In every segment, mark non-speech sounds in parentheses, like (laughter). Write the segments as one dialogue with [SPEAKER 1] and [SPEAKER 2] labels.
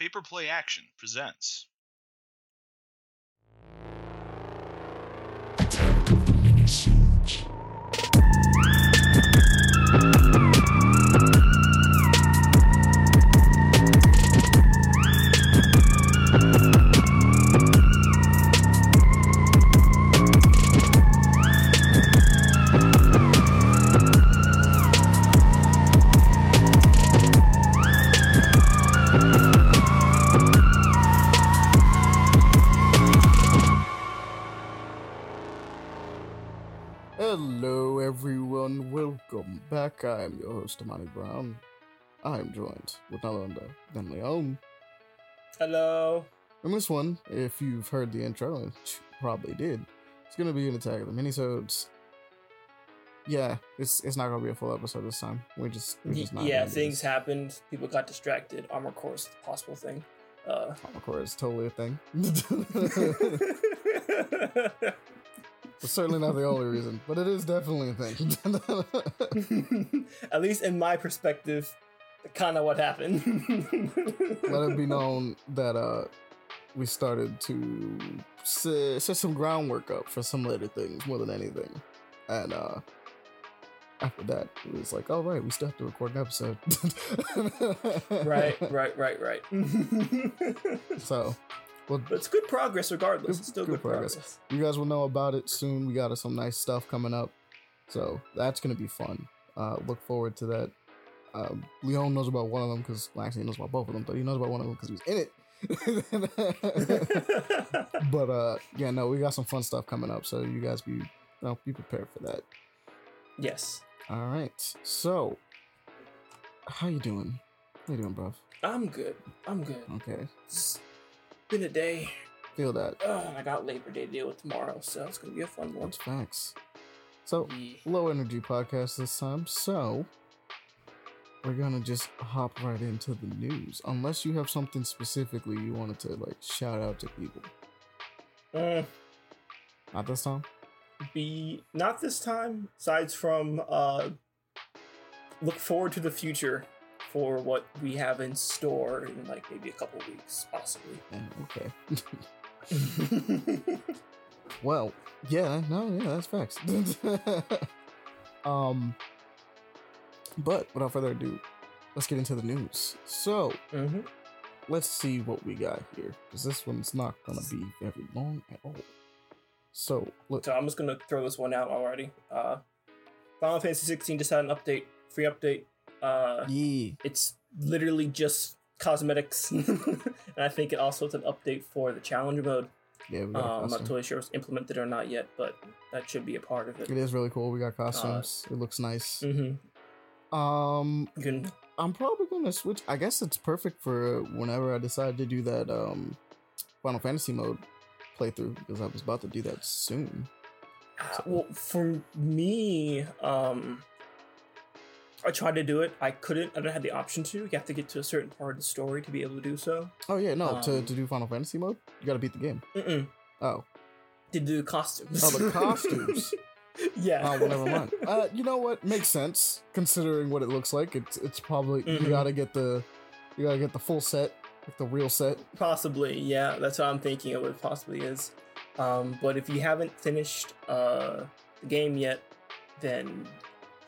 [SPEAKER 1] Paper Play Action presents.
[SPEAKER 2] Welcome back. I am your host, Ahmani Brown. I am joined with none other than Leon.
[SPEAKER 3] Hello.
[SPEAKER 2] In this one, if you've heard the intro, and you probably did, it's gonna be an attack of the minisodes. Yeah, it's it's not gonna be a full episode this time. We're just, we're just not.
[SPEAKER 3] yeah, things happened. People got distracted. Armored Core is a possible thing. Uh,
[SPEAKER 2] Of course, it's totally a thing. (laughs) (laughs) (laughs) it's certainly not the only reason, but it is definitely a thing. (laughs)
[SPEAKER 3] At least in my perspective, kind of what happened. (laughs)
[SPEAKER 2] let it be known that uh we started to set, set some groundwork up for some later things more than anything and uh after that it was like all right we still have to record an episode (laughs)
[SPEAKER 3] right, right, right, right.
[SPEAKER 2] so well
[SPEAKER 3] but it's good progress regardless.
[SPEAKER 2] Good-
[SPEAKER 3] it's still
[SPEAKER 2] good
[SPEAKER 3] good,
[SPEAKER 2] progress.
[SPEAKER 3] progress.
[SPEAKER 2] you guys will know about it soon we got some nice stuff coming up so that's gonna be fun uh look forward to that um, Leon knows about one of them because well, actually he knows about both of them, but he knows about one of them because he's in it. (laughs) (laughs) but uh yeah no we got some fun stuff coming up so you guys be you know, be prepared for that
[SPEAKER 3] yes.
[SPEAKER 2] all right so how you doing how you doing bruv
[SPEAKER 3] I'm good. I'm good.
[SPEAKER 2] okay
[SPEAKER 3] been a day.
[SPEAKER 2] feel that
[SPEAKER 3] Uh, and I got Labor Day to deal with tomorrow, so it's gonna be a fun one.
[SPEAKER 2] that's facts so
[SPEAKER 3] Yeah.
[SPEAKER 2] low energy podcast this time so we're gonna just hop right into the news unless you have something specifically you wanted to like shout out to people
[SPEAKER 3] Mm.
[SPEAKER 2] not this time
[SPEAKER 3] be not this time asides from uh look forward to the future for what we have in store in like maybe a couple weeks possibly
[SPEAKER 2] yeah, okay (laughs) Well, yeah, no, yeah, that's facts. (laughs) um, but without further ado, let's get into the news. So
[SPEAKER 3] Mhm.
[SPEAKER 2] let's see what we got here, because this one's not gonna be very long at all. So look,
[SPEAKER 3] so i'm just gonna throw this one out already uh final fantasy 16 just had an update free update uh
[SPEAKER 2] yeah,
[SPEAKER 3] it's literally just cosmetics (laughs) and i think it also is an update for the challenger mode
[SPEAKER 2] yeah,
[SPEAKER 3] uh,
[SPEAKER 2] a
[SPEAKER 3] i'm not totally sure if it's implemented or not yet but that should be a part of it
[SPEAKER 2] It is really cool. We got costumes. it looks nice.
[SPEAKER 3] mm-hmm.
[SPEAKER 2] Um,
[SPEAKER 3] can
[SPEAKER 2] I'm probably gonna switch. I guess it's perfect for whenever I decide to do that um Final Fantasy mode playthrough because I was about to do that soon.
[SPEAKER 3] Uh, well, for me, um, I tried to do it. I couldn't. I don't have the option to. You have to get to a certain part of the story to be able to do so.
[SPEAKER 2] Oh yeah, no, to,
[SPEAKER 3] Um,
[SPEAKER 2] to do Final Fantasy mode, you gotta beat the game.
[SPEAKER 3] Mm-mm.
[SPEAKER 2] Oh,
[SPEAKER 3] To do costumes.
[SPEAKER 2] oh, the (laughs) costumes.
[SPEAKER 3] yeah.
[SPEAKER 2] oh, well, never mind. (laughs) Uh, you know what? Makes sense considering what it looks like. It's it's probably you
[SPEAKER 3] Mhm.
[SPEAKER 2] gotta get the you gotta get the full set, like the real set.
[SPEAKER 3] Possibly, yeah. That's what I'm thinking of. It possibly is. Um, but if you haven't finished uh, the game yet, then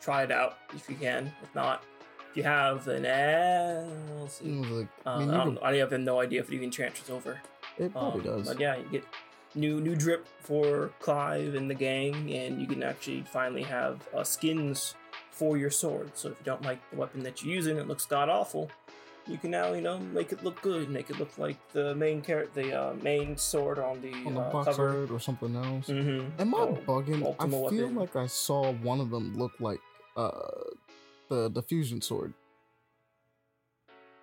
[SPEAKER 3] try it out if you can. If not, if you have, an eh, we'll see.
[SPEAKER 2] Like,
[SPEAKER 3] Uh,
[SPEAKER 2] I
[SPEAKER 3] I,
[SPEAKER 2] mean,
[SPEAKER 3] don't,
[SPEAKER 2] could-
[SPEAKER 3] I have no idea if it even transfers over.
[SPEAKER 2] it probably
[SPEAKER 3] Um,
[SPEAKER 2] does.
[SPEAKER 3] But yeah, you get new new drip for Clive and the gang, and you can actually finally have uh, skins for your sword. So if you don't like the weapon that you're using, it looks god awful. You can now, you know, make it look good, make it look like the main character, the uh, main sword on the,
[SPEAKER 2] On the
[SPEAKER 3] uh,
[SPEAKER 2] box
[SPEAKER 3] cover.
[SPEAKER 2] or something else.
[SPEAKER 3] Mm-hmm.
[SPEAKER 2] Am I bugging? I feel
[SPEAKER 3] weapon.
[SPEAKER 2] like I saw one of them look like uh the the fusion sword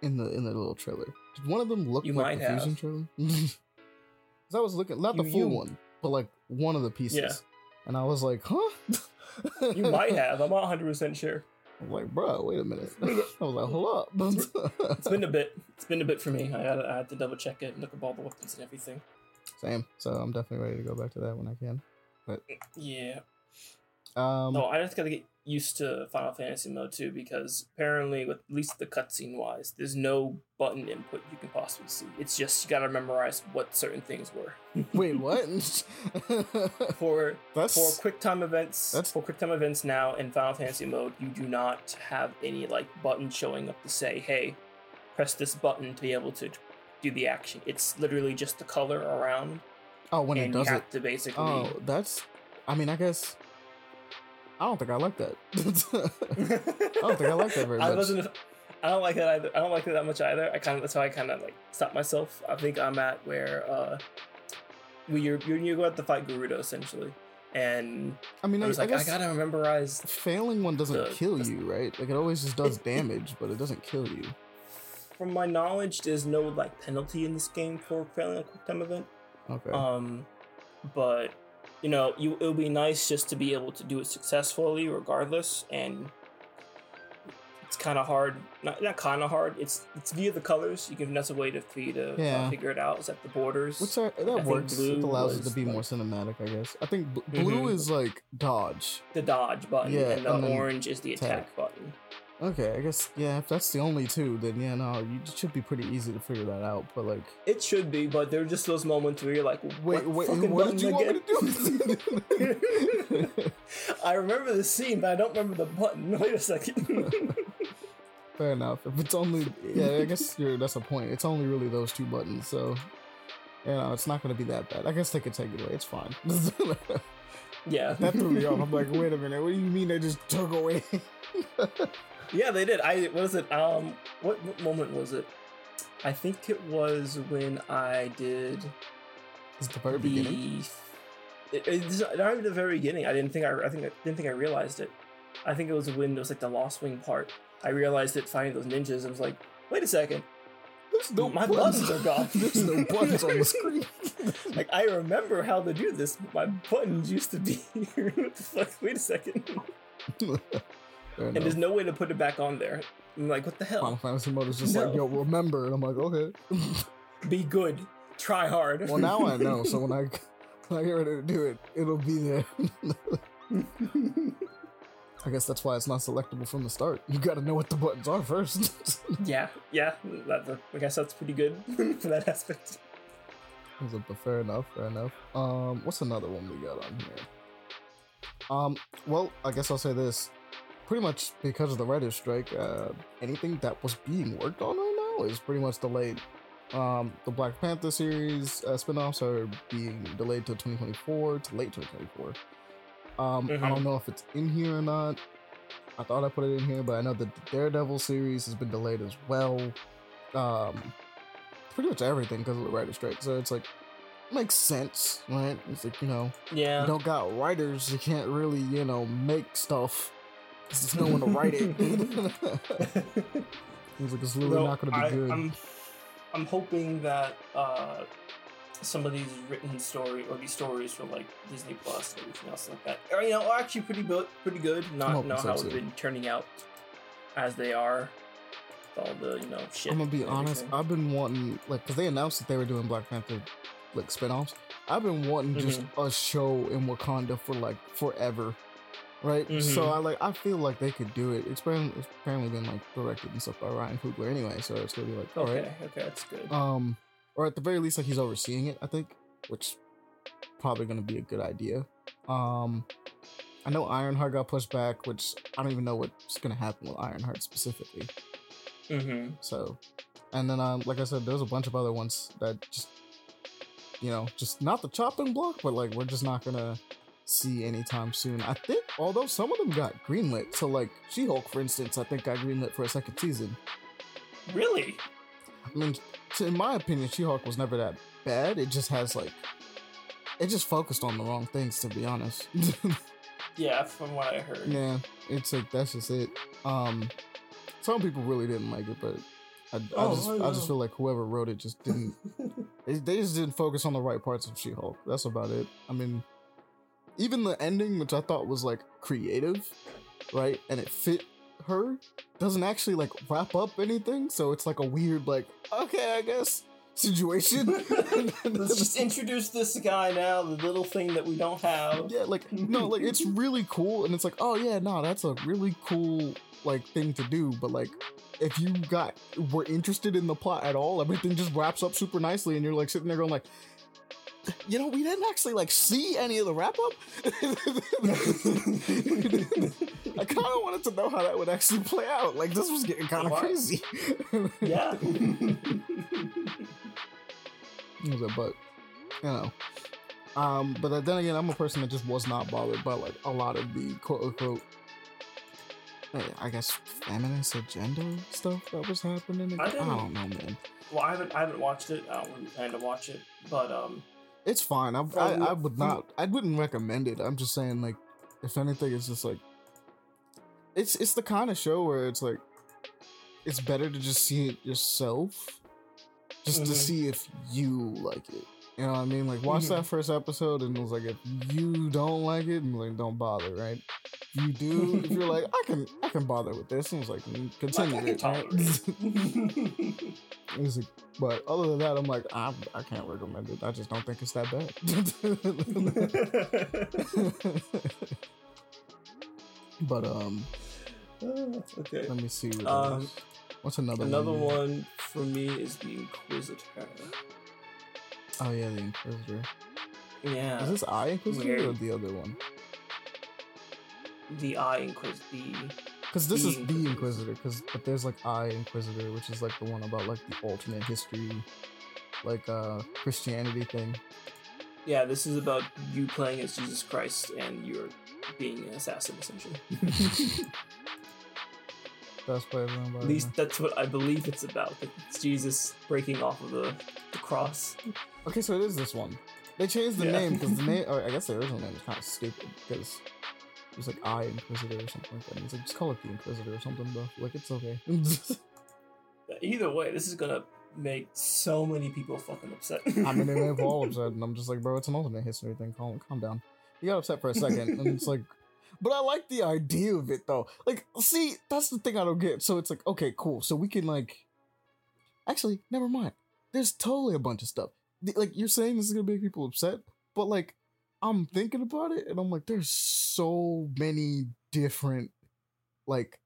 [SPEAKER 2] in the in the little trailer. Did one of them look
[SPEAKER 3] You
[SPEAKER 2] like the fusion
[SPEAKER 3] trailer?
[SPEAKER 2] trailer? (laughs) 'Cause I was looking not the
[SPEAKER 3] You-
[SPEAKER 2] full
[SPEAKER 3] you-
[SPEAKER 2] one, but like one of the pieces,
[SPEAKER 3] Yeah.
[SPEAKER 2] and I was like, huh? (laughs)
[SPEAKER 3] You might have. I'm not 100 percent sure.
[SPEAKER 2] I'm like, bro, wait a minute. (laughs) I was like, hold up.
[SPEAKER 3] It's been a bit. It's been a bit for me. I had, I had to double check it and look up all the weapons and everything.
[SPEAKER 2] Same. So I'm definitely ready to go back to that when I can.
[SPEAKER 3] But yeah.
[SPEAKER 2] Um,
[SPEAKER 3] No, I just gotta get used to Final Fantasy mode too because apparently, with at least the cutscene wise, there's no button input you can possibly see. It's just you gotta memorize what certain things were. (laughs)
[SPEAKER 2] Wait, what? (laughs)
[SPEAKER 3] for
[SPEAKER 2] That's
[SPEAKER 3] for quick time events
[SPEAKER 2] that's-
[SPEAKER 3] for quick time events now in Final Fantasy mode, you do not have any like button showing up to say, "Hey, press this button to be able to do the action." It's literally just the color around,
[SPEAKER 2] oh when it
[SPEAKER 3] and you
[SPEAKER 2] does it.
[SPEAKER 3] have to basically.
[SPEAKER 2] Oh, that's. I mean, I guess. I don't think I like that. (laughs) I don't think I like that very (laughs) much.
[SPEAKER 3] I wasn't. I don't like it either. I don't like it that much either. I kind of that's why I kind of like stop myself. I think I'm at where uh, we you're you go out to fight Garuda essentially, and
[SPEAKER 2] I mean,
[SPEAKER 3] I
[SPEAKER 2] I,
[SPEAKER 3] was
[SPEAKER 2] I
[SPEAKER 3] like, I,
[SPEAKER 2] guess
[SPEAKER 3] gotta memorize.
[SPEAKER 2] failing one doesn't
[SPEAKER 3] the-
[SPEAKER 2] kill you, right? Like it always just does (laughs) damage, but it doesn't kill you.
[SPEAKER 3] From my knowledge, there's no like penalty in this game for failing a quick time event.
[SPEAKER 2] Okay.
[SPEAKER 3] Um, but you know, you it would be nice just to be able to do it successfully, regardless. And it's kind of hard. Not not kind of hard. It's it's via the colors. You can that's a way to for you to uh, figure it out. Is that the borders?
[SPEAKER 2] Which I, that
[SPEAKER 3] think
[SPEAKER 2] works. It allows it to be more cinematic, I guess. I think bl- blue
[SPEAKER 3] Mhm.
[SPEAKER 2] is like dodge.
[SPEAKER 3] the dodge button,
[SPEAKER 2] Yeah,
[SPEAKER 3] and the
[SPEAKER 2] and
[SPEAKER 3] orange is the attack
[SPEAKER 2] attack.
[SPEAKER 3] button.
[SPEAKER 2] Okay, I guess yeah. If that's the only two, then yeah, no, you it should be pretty easy to figure that out. But like,
[SPEAKER 3] It should be, but there are just those moments where you're like,
[SPEAKER 2] wait,
[SPEAKER 3] what,
[SPEAKER 2] wait, what did you want me to do? (laughs) (laughs)
[SPEAKER 3] I remember the scene, but I don't remember the button. (laughs) Wait a second.
[SPEAKER 2] Fair enough. If it's only yeah, I guess you're, that's a point. It's only really those two buttons, so you know it's not gonna be that bad. I guess they could take it away. It's fine.
[SPEAKER 3] yeah,
[SPEAKER 2] that threw me off. I'm like, wait a minute. What do you mean they just took away?
[SPEAKER 3] Yeah, they did. I what was it? Um, what, what moment was it? I think it was when I did
[SPEAKER 2] It's the very
[SPEAKER 3] the.
[SPEAKER 2] beginning.
[SPEAKER 3] It, it's not even the very beginning. I didn't think I. I think I didn't think I realized it. I think it was when it was like the Lostwing part. I realized it finding those ninjas. I was like, wait a second.
[SPEAKER 2] There's no
[SPEAKER 3] my
[SPEAKER 2] buttons.
[SPEAKER 3] buttons are gone. (laughs)
[SPEAKER 2] There's no buttons on the (laughs) screen.
[SPEAKER 3] Like I remember how to do this. but My buttons used to be here. what the fuck? Wait a second. (laughs) And there's no way to put it back on there. I'm like, what the hell? Final?
[SPEAKER 2] Fantasy mode is just like, yo, remember, and I'm like, okay. (laughs)
[SPEAKER 3] Be good. Try hard.
[SPEAKER 2] well, now I know. So when I (laughs) when I get ready to do it, it'll be there. (laughs) I guess that's why it's not selectable from the start. You got to know what the buttons are first.
[SPEAKER 3] yeah, yeah. That, I guess that's pretty good for that aspect.
[SPEAKER 2] But fair enough, fair enough. Um, what's another one we got on here? Um, well, I guess I'll say this. Pretty much because of the writer's strike, uh, anything that was being worked on right now is pretty much delayed. Um, the Black Panther series uh, spin-offs are being delayed to 2024 to late 2024. Um,
[SPEAKER 3] Mhm.
[SPEAKER 2] I don't know if it's in here or not. I thought I put it in here, but I know that the Daredevil series has been delayed as well. Um, pretty much everything because of the writer's strike. So it's like makes sense, right? It's like you know,
[SPEAKER 3] Yeah.
[SPEAKER 2] you don't got writers, you can't really you know make stuff. 'Cause There's no one to write it. (laughs) It's like it's literally
[SPEAKER 3] Well,
[SPEAKER 2] not going to be
[SPEAKER 3] I,
[SPEAKER 2] good.
[SPEAKER 3] I'm, I'm hoping that uh, some of these written story or these stories from like Disney Plus and everything else like that, are, you know, are actually pretty bu- pretty good. Not
[SPEAKER 2] hoping
[SPEAKER 3] know
[SPEAKER 2] so,
[SPEAKER 3] how it's
[SPEAKER 2] too.
[SPEAKER 3] been turning out as they are. All the you know shit.
[SPEAKER 2] I'm gonna be honest. I've been wanting like because they announced that they were doing Black Panther like spin-offs. I've been wanting just
[SPEAKER 3] Mm-hmm.
[SPEAKER 2] a show in Wakanda for like forever, right? So
[SPEAKER 3] Mhm.
[SPEAKER 2] I like I feel like they could do it. It's been it's apparently been like directed and stuff by Ryan Coogler anyway, so it's gonna be like all right.
[SPEAKER 3] Okay, okay, that's good.
[SPEAKER 2] Um, or at the very least, like he's overseeing it. I think, which probably gonna be a good idea. Um, I know Ironheart got pushed back, which I don't even know what's gonna happen with Ironheart specifically.
[SPEAKER 3] mm-hmm.
[SPEAKER 2] So, and then um, like I said, there's a bunch of other ones that just, you know, just not the chopping block, but like we're just not gonna see anytime soon. I think, although some of them got greenlit. So like She-Hulk, for instance, I think got greenlit for a second season.
[SPEAKER 3] Really?
[SPEAKER 2] I mean, t- in my opinion, She-Hulk was never that bad. It just has like, it just focused on the wrong things, to be honest. (laughs)
[SPEAKER 3] Yeah, from what I heard.
[SPEAKER 2] yeah, it's like that's just it. Um, some people really didn't like it, but I, I
[SPEAKER 3] Oh,
[SPEAKER 2] just
[SPEAKER 3] I
[SPEAKER 2] I, just feel like whoever wrote it just didn't. (laughs) they, they just didn't focus on the right parts of She-Hulk. That's about it. I mean, even the ending, which I thought was like creative, right, and it fit her, doesn't actually like wrap up anything. So it's like a weird like, okay, I guess situation. (laughs) (laughs)
[SPEAKER 3] Let's just introduce this guy now, the little thing that we don't have.
[SPEAKER 2] yeah, like no, like it's (laughs) really cool, and it's like, oh yeah, no, that's a really cool like thing to do. But like, if you got were interested in the plot at all, everything just wraps up super nicely, and you're like sitting there going like. You know, we didn't actually like see any of the wrap up. (laughs) I kind of wanted to know how that would actually play out. Like this was getting kind of crazy.
[SPEAKER 3] Yeah. (laughs)
[SPEAKER 2] Was a but you know um but then again i'm a person that just was not bothered by like a lot of the quote unquote i guess feminist agenda stuff that was happening
[SPEAKER 3] I
[SPEAKER 2] i, don't know man
[SPEAKER 3] well, I haven't I haven't watched it. I don't really plan to watch it, but um,
[SPEAKER 2] it's fine. I, I, I would not i wouldn't recommend it. I'm just saying like if anything it's just like it's it's the kind of show where it's like it's better to just see it yourself just to
[SPEAKER 3] Mhm.
[SPEAKER 2] see if you like it you know what i mean like watch
[SPEAKER 3] Mhm.
[SPEAKER 2] that first episode and it was like if you don't like it and like don't bother right if you do if you're like i can i can bother with this and it's like mm, continue
[SPEAKER 3] can
[SPEAKER 2] it right? (laughs) (laughs) It's like- but other than that i'm like I, I can't recommend it i just don't think it's that bad (laughs) but um
[SPEAKER 3] okay.
[SPEAKER 2] let me see what
[SPEAKER 3] Um,
[SPEAKER 2] what's another
[SPEAKER 3] Another
[SPEAKER 2] one
[SPEAKER 3] one for me is the Inquisitor.
[SPEAKER 2] Oh yeah the inquisitor
[SPEAKER 3] Yeah.
[SPEAKER 2] is this i inquisitor or the other one
[SPEAKER 3] the Eye Inquisitor?
[SPEAKER 2] Because this
[SPEAKER 3] The
[SPEAKER 2] is the
[SPEAKER 3] Inquisitor.
[SPEAKER 2] Inquisitor. Because but there's like I Inquisitor, which is like the one about like the alternate history, like uh Christianity thing.
[SPEAKER 3] yeah. This is about you playing as Jesus Christ and you're being an assassin essentially. (laughs) (laughs)
[SPEAKER 2] That's what everyone.
[SPEAKER 3] At least that's what I believe it's about. It's Jesus breaking off of the, the cross.
[SPEAKER 2] Okay, so it is this one. They changed the
[SPEAKER 3] Yeah.
[SPEAKER 2] name because the name, (laughs) or I guess the original name is kind of stupid because it was like I Inquisitor or something like that. And it's like just call it the Inquisitor or something, bro. Like it's okay. (laughs)
[SPEAKER 3] Either way, this is gonna make so many people fucking upset. (laughs)
[SPEAKER 2] I mean, they may have all upset, and I'm just like, bro, it's an alternate history thing. Calm, calm down. You got upset for a second, and it's like, but I like the idea of it though. Like, see, that's the thing I don't get. So it's like, okay, cool. So we can like, actually, never mind. There's totally a bunch of stuff. Like you're saying, this is gonna make people upset, but like, I'm thinking about it, and I'm like, there's so many different, like,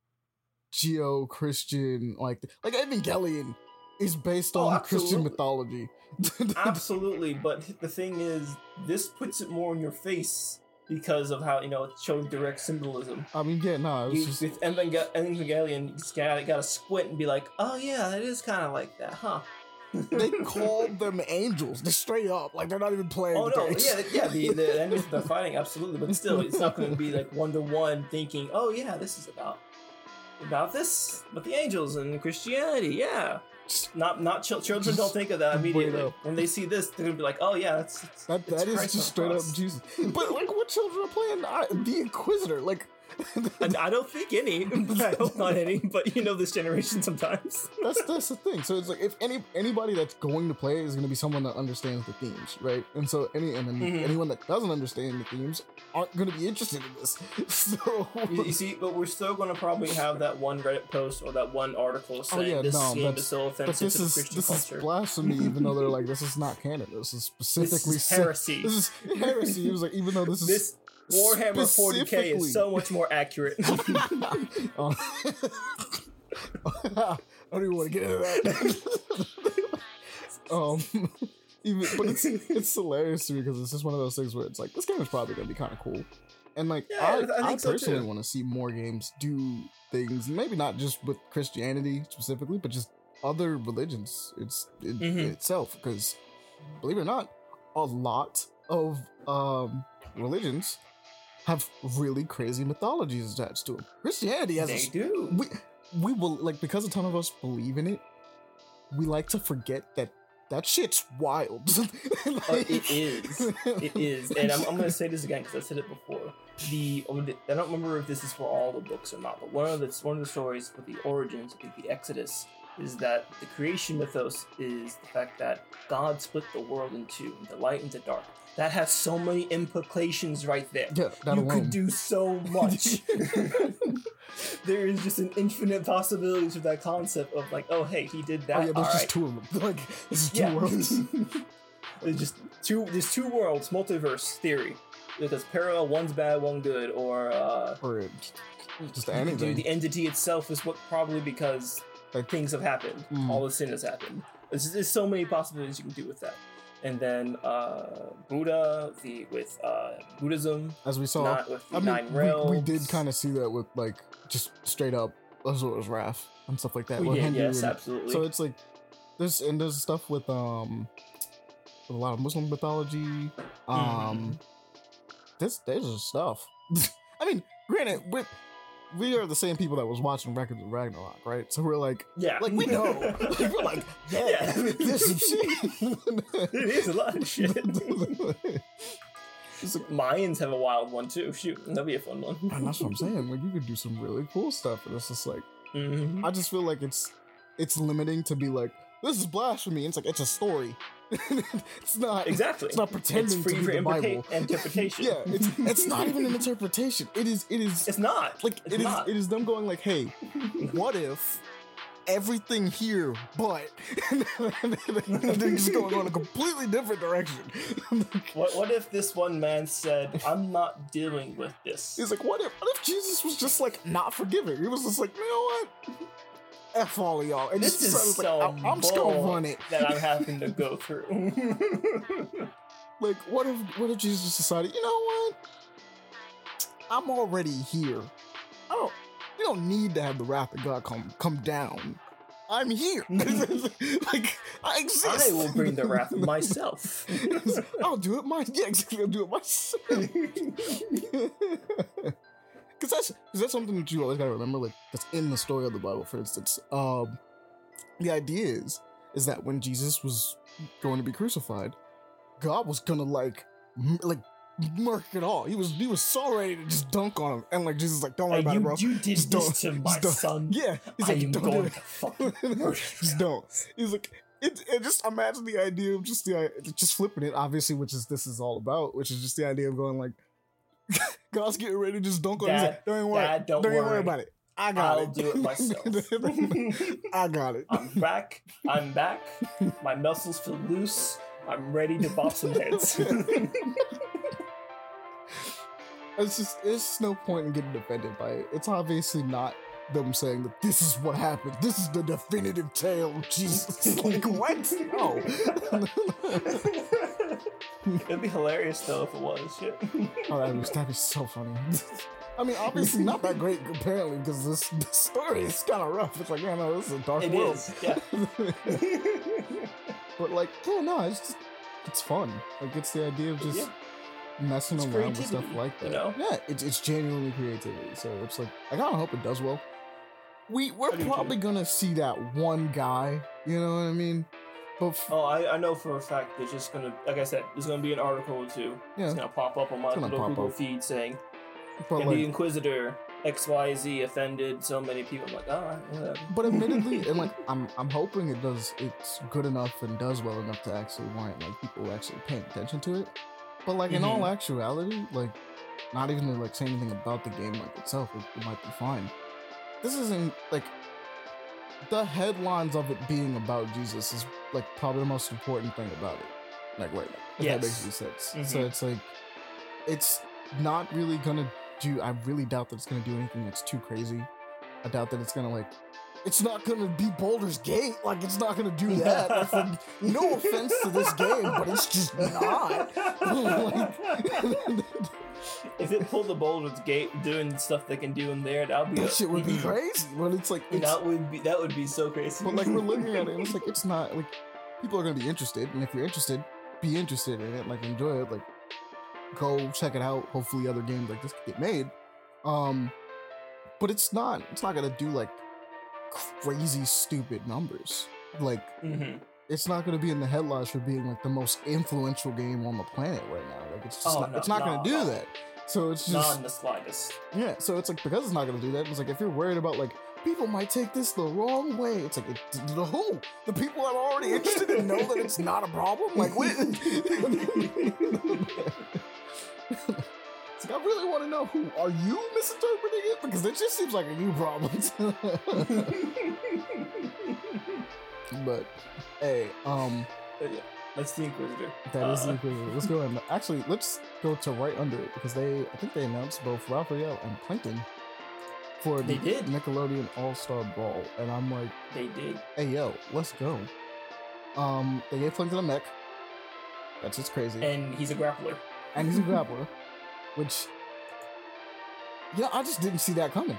[SPEAKER 2] geo Christian, like, like Evangelion is based
[SPEAKER 3] Oh,
[SPEAKER 2] on Christian mythology. (laughs)
[SPEAKER 3] Absolutely, but the thing is, this puts it more in your face because of how you know it's showing direct symbolism.
[SPEAKER 2] I mean, yeah, no,
[SPEAKER 3] You,
[SPEAKER 2] just
[SPEAKER 3] with Evangel- Evangelion, you just gotta, gotta squint and be like, "Oh yeah, that is kind of like that, huh?" (laughs)
[SPEAKER 2] they called them angels. They're straight up like they're not even playing.
[SPEAKER 3] Oh no,
[SPEAKER 2] games.
[SPEAKER 3] yeah, (laughs) yeah, the the enemies they're fighting, absolutely, but still, it's not going to be like one to one thinking, "Oh yeah, this is about about this, but the angels and Christianity." Yeah, not not chil- children don't think of that (laughs) immediately. When they see this, they're gonna be like, "Oh yeah, that's it's,
[SPEAKER 2] that that is just straight up. Jesus. But like, what children are playing I, the Inquisitor? Like,
[SPEAKER 3] I, I don't think any. (laughs) I hope not any. But you know this generation sometimes. (laughs)
[SPEAKER 2] that's that's the thing. So it's like if any anybody that's going to play is going to be someone that understands the themes, right? And so any and then
[SPEAKER 3] Mhm.
[SPEAKER 2] anyone that doesn't understand the themes aren't going to be interested in this. (laughs) So
[SPEAKER 3] You, you see, but we're still going to probably have that one Reddit post or that one article saying
[SPEAKER 2] Oh, yeah,
[SPEAKER 3] this
[SPEAKER 2] no,
[SPEAKER 3] game is so offensive
[SPEAKER 2] this
[SPEAKER 3] to
[SPEAKER 2] is
[SPEAKER 3] Christian
[SPEAKER 2] this
[SPEAKER 3] culture.
[SPEAKER 2] is blasphemy, even though they're like this is not canon. This is
[SPEAKER 3] this
[SPEAKER 2] specifically
[SPEAKER 3] is
[SPEAKER 2] said-
[SPEAKER 3] heresy.
[SPEAKER 2] This is heresy. It was like even though this is
[SPEAKER 3] This Warhammer 40k is so much more accurate. (laughs)
[SPEAKER 2] I don't even want to get into that. (laughs) um, even, but it's it's hilarious to me because it's just one of those things where it's like this game is probably gonna be kind of cool, and like
[SPEAKER 3] Yeah,
[SPEAKER 2] I,
[SPEAKER 3] I
[SPEAKER 2] I,
[SPEAKER 3] so,
[SPEAKER 2] personally want to see more games do things, maybe not just with Christianity specifically, but just other religions. It's in,
[SPEAKER 3] Mhm.
[SPEAKER 2] itself because believe it or not, a lot of um religions have really crazy mythologies attached to them. Christianity has a
[SPEAKER 3] they do.
[SPEAKER 2] we we will like because a ton of us believe in it we like to forget that that shit's wild
[SPEAKER 3] Uh, (laughs) it is. It (laughs) is, and I'm, I'm gonna say this again because I said it before. The I don't remember if this is for all the books or not, but one of the one of the stories with the origins, I think the Exodus, is that the creation mythos is the fact that God split the world in two, the light and the dark. That has so many implications right there.
[SPEAKER 2] yeah that
[SPEAKER 3] you
[SPEAKER 2] alone
[SPEAKER 3] could do so much. (laughs) there is just an infinite possibilities with that concept of like, oh hey, he did that.
[SPEAKER 2] oh yeah, there's
[SPEAKER 3] all
[SPEAKER 2] just
[SPEAKER 3] right.
[SPEAKER 2] two of them. (laughs) Like it's two
[SPEAKER 3] Yeah.
[SPEAKER 2] worlds. (laughs)
[SPEAKER 3] there's just two. There's two worlds, multiverse theory. Because parallel, one's bad, one good, or uh,
[SPEAKER 2] or just anything.
[SPEAKER 3] the entity itself is what probably because
[SPEAKER 2] Like-
[SPEAKER 3] things have happened.
[SPEAKER 2] Mm.
[SPEAKER 3] All the sin has happened. There's, there's so many possibilities you can do with that. And then uh, Buddha, the with uh, Buddhism,
[SPEAKER 2] As we saw,
[SPEAKER 3] not with the
[SPEAKER 2] I mean,
[SPEAKER 3] nine
[SPEAKER 2] we,
[SPEAKER 3] realms.
[SPEAKER 2] we did kind of see that with like just straight up Asura's Wrath and stuff like that.
[SPEAKER 3] We
[SPEAKER 2] with
[SPEAKER 3] did,
[SPEAKER 2] Hindu
[SPEAKER 3] yes,
[SPEAKER 2] and-
[SPEAKER 3] absolutely.
[SPEAKER 2] So it's like there's and there's stuff with um with a lot of Muslim mythology.
[SPEAKER 3] Mm-hmm.
[SPEAKER 2] Um, this there's just stuff. (laughs) I mean, granted, we we are the same people that was watching Records of Ragnarok, right? So we're like,
[SPEAKER 3] yeah,
[SPEAKER 2] like we know, (laughs) like, we're like, (laughs) yeah,
[SPEAKER 3] Yeah. (laughs)
[SPEAKER 2] there's some shit.
[SPEAKER 3] it is a lot of shit.
[SPEAKER 2] Like-
[SPEAKER 3] Mayans have a wild one too. Shoot, that'd be a fun one.
[SPEAKER 2] and that's what I'm saying. Like you could do some really cool stuff, and it's just like
[SPEAKER 3] Mhm.
[SPEAKER 2] I just feel like it's it's limiting to be like this is blasphemy. It's like it's a story. (laughs) it's not
[SPEAKER 3] Exactly.
[SPEAKER 2] It's not pretending
[SPEAKER 3] It's free
[SPEAKER 2] to be
[SPEAKER 3] for
[SPEAKER 2] the
[SPEAKER 3] implica-
[SPEAKER 2] Bible.
[SPEAKER 3] interpretation. (laughs)
[SPEAKER 2] Yeah, it's it's not even an interpretation. It is it is
[SPEAKER 3] It's not.
[SPEAKER 2] like
[SPEAKER 3] it's
[SPEAKER 2] it is
[SPEAKER 3] not.
[SPEAKER 2] it is them going like, hey, what if everything here but (laughs) things going on a completely different direction.
[SPEAKER 3] What what if this one man said, "I'm not dealing with this"?
[SPEAKER 2] He's like, what if what if Jesus was just like not forgiving? He was just like, you know what? F all of y'all. And
[SPEAKER 3] This is so
[SPEAKER 2] like, I- I'm just gonna run it.
[SPEAKER 3] that I'm (laughs) having to go through. (laughs)
[SPEAKER 2] Like, what if what if Jesus decided, you know what? I'm already here. I don't you don't need to have the wrath of God come come down. I'm here. (laughs) like I exist.
[SPEAKER 3] I will bring the wrath myself.
[SPEAKER 2] I'll do it my yeah, exactly. I'll do it myself. Cause that's cause that's something that you always gotta remember, like that's in the story of the Bible, for instance. Um the idea is is that when Jesus was going to be crucified, God was gonna like m- like murk it all. He was he was so ready to just dunk on him. And like Jesus is like, don't worry about it, bro.
[SPEAKER 3] you did
[SPEAKER 2] Just
[SPEAKER 3] this to (laughs) my son.
[SPEAKER 2] Yeah. He's
[SPEAKER 3] I
[SPEAKER 2] like,
[SPEAKER 3] am
[SPEAKER 2] don't do
[SPEAKER 3] going
[SPEAKER 2] it.
[SPEAKER 3] to fucking (laughs)
[SPEAKER 2] just don't. He's like, it, it just imagine the idea of just the just flipping it, obviously, which is this is all about, which is just the idea of going like, (laughs) God's getting ready to just on. it.
[SPEAKER 3] Dad,
[SPEAKER 2] like, don't even worry,
[SPEAKER 3] Dad, don't
[SPEAKER 2] don't worry
[SPEAKER 3] worry.
[SPEAKER 2] about it. I got
[SPEAKER 3] I'll
[SPEAKER 2] it.
[SPEAKER 3] do it myself. (laughs)
[SPEAKER 2] I got it.
[SPEAKER 3] I'm back. I'm back. My muscles feel loose. I'm ready to bop some heads. (laughs)
[SPEAKER 2] It's just it's no point in getting offended by it. It's obviously not them saying that this is what happened. This is the definitive tale Jesus. like what? No. (laughs)
[SPEAKER 3] It'd be hilarious though if it was. Shit. (laughs)
[SPEAKER 2] Oh, that was that'd be so funny. I mean, obviously not that great apparently because this, this story is kind of rough. It's like, yeah, no, this is a dark
[SPEAKER 3] It
[SPEAKER 2] world.
[SPEAKER 3] is, yeah. (laughs)
[SPEAKER 2] but like, yeah, no, it's just it's fun. Like, it's the idea of just
[SPEAKER 3] Yeah.
[SPEAKER 2] messing
[SPEAKER 3] It's
[SPEAKER 2] around with stuff like that.
[SPEAKER 3] you know?
[SPEAKER 2] Yeah, it's it's genuinely creativity. So it's like, I kind of hope it does well. We we're
[SPEAKER 3] do too.
[SPEAKER 2] probably gonna see that one guy. You know what I mean?
[SPEAKER 3] Oh, I, I know for a fact there's just gonna, like I said, there's gonna be an article or two.
[SPEAKER 2] yeah,
[SPEAKER 3] It's gonna pop up on my little Google
[SPEAKER 2] up.
[SPEAKER 3] feed saying,
[SPEAKER 2] but
[SPEAKER 3] "And
[SPEAKER 2] like,
[SPEAKER 3] the Inquisitor XYZ offended so many people." I'm like, all right, whatever.
[SPEAKER 2] But admittedly, and like I'm, I'm hoping it does. It's good enough and does well enough to actually warrant like people actually paying attention to it. But like in
[SPEAKER 3] Mhm.
[SPEAKER 2] all actuality, like not even to like say anything about the game like itself, it, it might be fine. This isn't like the headlines of it being about Jesus is like probably the most important thing about it. Like right now, if that makes any sense. So
[SPEAKER 3] Mhm.
[SPEAKER 2] it's like it's not really gonna do. I really doubt that it's gonna do anything that's too crazy. I doubt that it's gonna like. It's not gonna be Baldur's Gate. Like it's not gonna do that. Like, no offense to this game, but it's just not. Like, (laughs)
[SPEAKER 3] if it pulled the Baldur's Gate doing stuff they can do in there, that would be
[SPEAKER 2] that
[SPEAKER 3] a-
[SPEAKER 2] shit would be (laughs) crazy. But it's like it's,
[SPEAKER 3] That would be that would be so crazy.
[SPEAKER 2] But like we're (laughs) looking at it, and it's like it's not like people are gonna be interested, and if you're interested, be interested in it, like enjoy it, like go check it out. Hopefully, other games like this get made. Um, but it's not. It's not gonna do like crazy stupid numbers. Like
[SPEAKER 3] hmm
[SPEAKER 2] it's not gonna be in the headlines for being like the most influential game on the planet right now. Like it's just
[SPEAKER 3] Oh,
[SPEAKER 2] not.
[SPEAKER 3] no,
[SPEAKER 2] it's not
[SPEAKER 3] no,
[SPEAKER 2] gonna do that. So it's
[SPEAKER 3] not
[SPEAKER 2] just
[SPEAKER 3] in the slightest.
[SPEAKER 2] yeah, so it's like because it's not gonna do that. It's like if you're worried about like people might take this the wrong way. It's like it, the who the people that are already interested and know that it's not a problem. Like what? (laughs) (laughs) Like, I really want to know who are you misinterpreting it because it just seems like a you problem. (laughs) but hey, um,
[SPEAKER 3] that's the Inquisitor.
[SPEAKER 2] that is
[SPEAKER 3] Uh,
[SPEAKER 2] the Inquisitor. Let's go ahead. And, actually, let's go to right under it because they, I think they announced both Raphael and Plankton for the
[SPEAKER 3] They did.
[SPEAKER 2] Nickelodeon All Star Brawl, and I'm like,
[SPEAKER 3] They did.
[SPEAKER 2] hey yo, let's go. Um, they gave Plankton a mech. That's just crazy.
[SPEAKER 3] And he's a grappler.
[SPEAKER 2] and he's a grappler, (laughs) which yeah, I just didn't see that coming.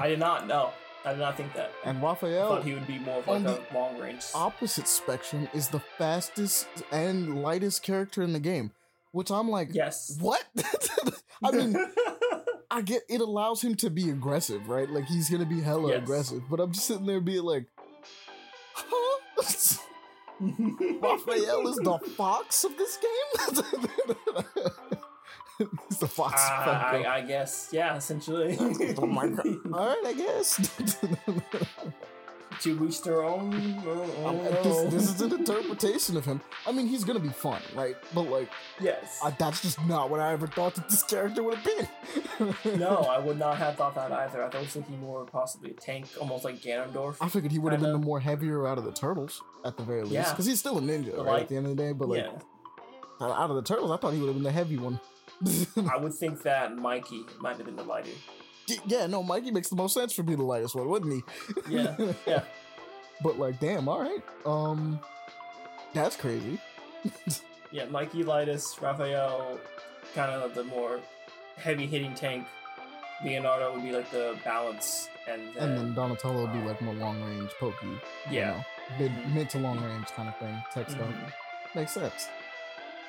[SPEAKER 3] I did not know. I did not think that.
[SPEAKER 2] and
[SPEAKER 3] I
[SPEAKER 2] Raphael,
[SPEAKER 3] thought he would be more of like a long range.
[SPEAKER 2] opposite spectrum, is the fastest and lightest character in the game, which I'm like,
[SPEAKER 3] Yes.
[SPEAKER 2] what? (laughs) I mean, (laughs) I get it allows him to be aggressive, right? Like he's gonna be hella
[SPEAKER 3] Yes.
[SPEAKER 2] aggressive, but I'm just sitting there being like, huh? (laughs) Raphael is the fox of this game. (laughs) The fox.
[SPEAKER 3] Uh,
[SPEAKER 2] Falco.
[SPEAKER 3] I, I guess. Yeah, essentially.
[SPEAKER 2] Oh my God. All right, I guess.
[SPEAKER 3] to each their own. Uh,
[SPEAKER 2] um,
[SPEAKER 3] Don't
[SPEAKER 2] this, this is an (laughs) interpretation of him. I mean, he's gonna be fun, right? But like,
[SPEAKER 3] yes.
[SPEAKER 2] I, that's just not what I ever thought that this character would have been. (laughs)
[SPEAKER 3] no, I would not have thought that either. I thought I was thinking more possibly a tank, almost like Ganondorf.
[SPEAKER 2] I figured he would have been the more heavier out of the turtles at the very least,
[SPEAKER 3] Yeah.
[SPEAKER 2] because he's still a ninja, right?
[SPEAKER 3] like-
[SPEAKER 2] at the end of the day, but like,
[SPEAKER 3] yeah,
[SPEAKER 2] out of the turtles, I thought he would have been the heavy one.
[SPEAKER 3] I would think that Mikey might have been the lighter.
[SPEAKER 2] yeah, no, Mikey makes the most sense for being the lightest one, wouldn't he?
[SPEAKER 3] Yeah, yeah. (laughs)
[SPEAKER 2] But like, damn, all right, um, that's crazy. (laughs)
[SPEAKER 3] Yeah, Mikey Lightus, Raphael, kind of the more heavy hitting tank. Leonardo would be like the balance, and then,
[SPEAKER 2] And then Donatello would be like more long range, pokey. you
[SPEAKER 3] yeah,
[SPEAKER 2] know, mid,
[SPEAKER 3] Mhm.
[SPEAKER 2] mid to long range kind of thing, tech stuff.
[SPEAKER 3] Mhm.
[SPEAKER 2] Makes sense.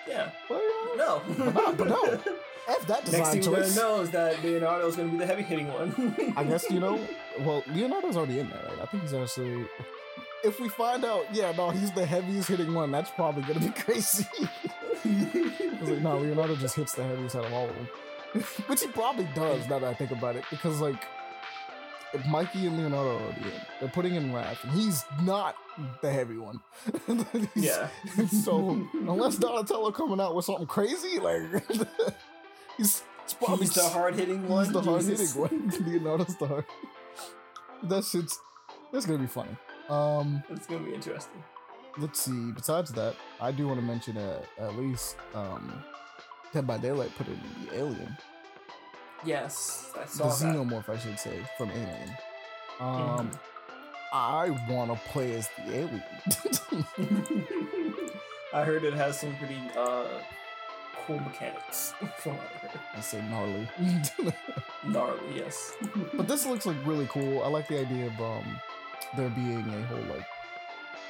[SPEAKER 3] Yeah.
[SPEAKER 2] But, uh,
[SPEAKER 3] No,
[SPEAKER 2] But no, but no. (laughs) F that
[SPEAKER 3] Next
[SPEAKER 2] design
[SPEAKER 3] thing we're gonna
[SPEAKER 2] choice.
[SPEAKER 3] know is that Leonardo is gonna be the heavy hitting one.
[SPEAKER 2] I guess you know. (laughs) Well, Leonardo's already in there, right? I think he's actually. If we find out, yeah, no, he's the heaviest hitting one. That's probably gonna be (laughs) crazy. I was like, no, Leonardo just hits the heaviest out of all of them, which he probably does. Now that I think about it, because like, if Mikey and Leonardo are already in, they're putting in Raph, and he's not the heavy one. (laughs)
[SPEAKER 3] Yeah. (laughs)
[SPEAKER 2] So unless Donatello coming out with something crazy, like (laughs) he's, it's probably
[SPEAKER 3] He's the hard hitting one.
[SPEAKER 2] He's the hard hitting one. Leonardo's the hard. That shit's that's gonna be funny. Um,
[SPEAKER 3] It's gonna be interesting.
[SPEAKER 2] let's see. Besides that, I do want to mention uh, at least um, Dead by Daylight put in the alien,
[SPEAKER 3] Yes, I
[SPEAKER 2] the
[SPEAKER 3] saw that.
[SPEAKER 2] xenomorph, I should say, from Alien. Um,
[SPEAKER 3] Mhm.
[SPEAKER 2] I want to play as the alien. (laughs)
[SPEAKER 3] I heard it has some pretty uh, cool mechanics. (laughs) From what I heard.
[SPEAKER 2] I say gnarly. (laughs)
[SPEAKER 3] Gnarly, yes.
[SPEAKER 2] But this looks like really cool. I like the idea of um there being a whole like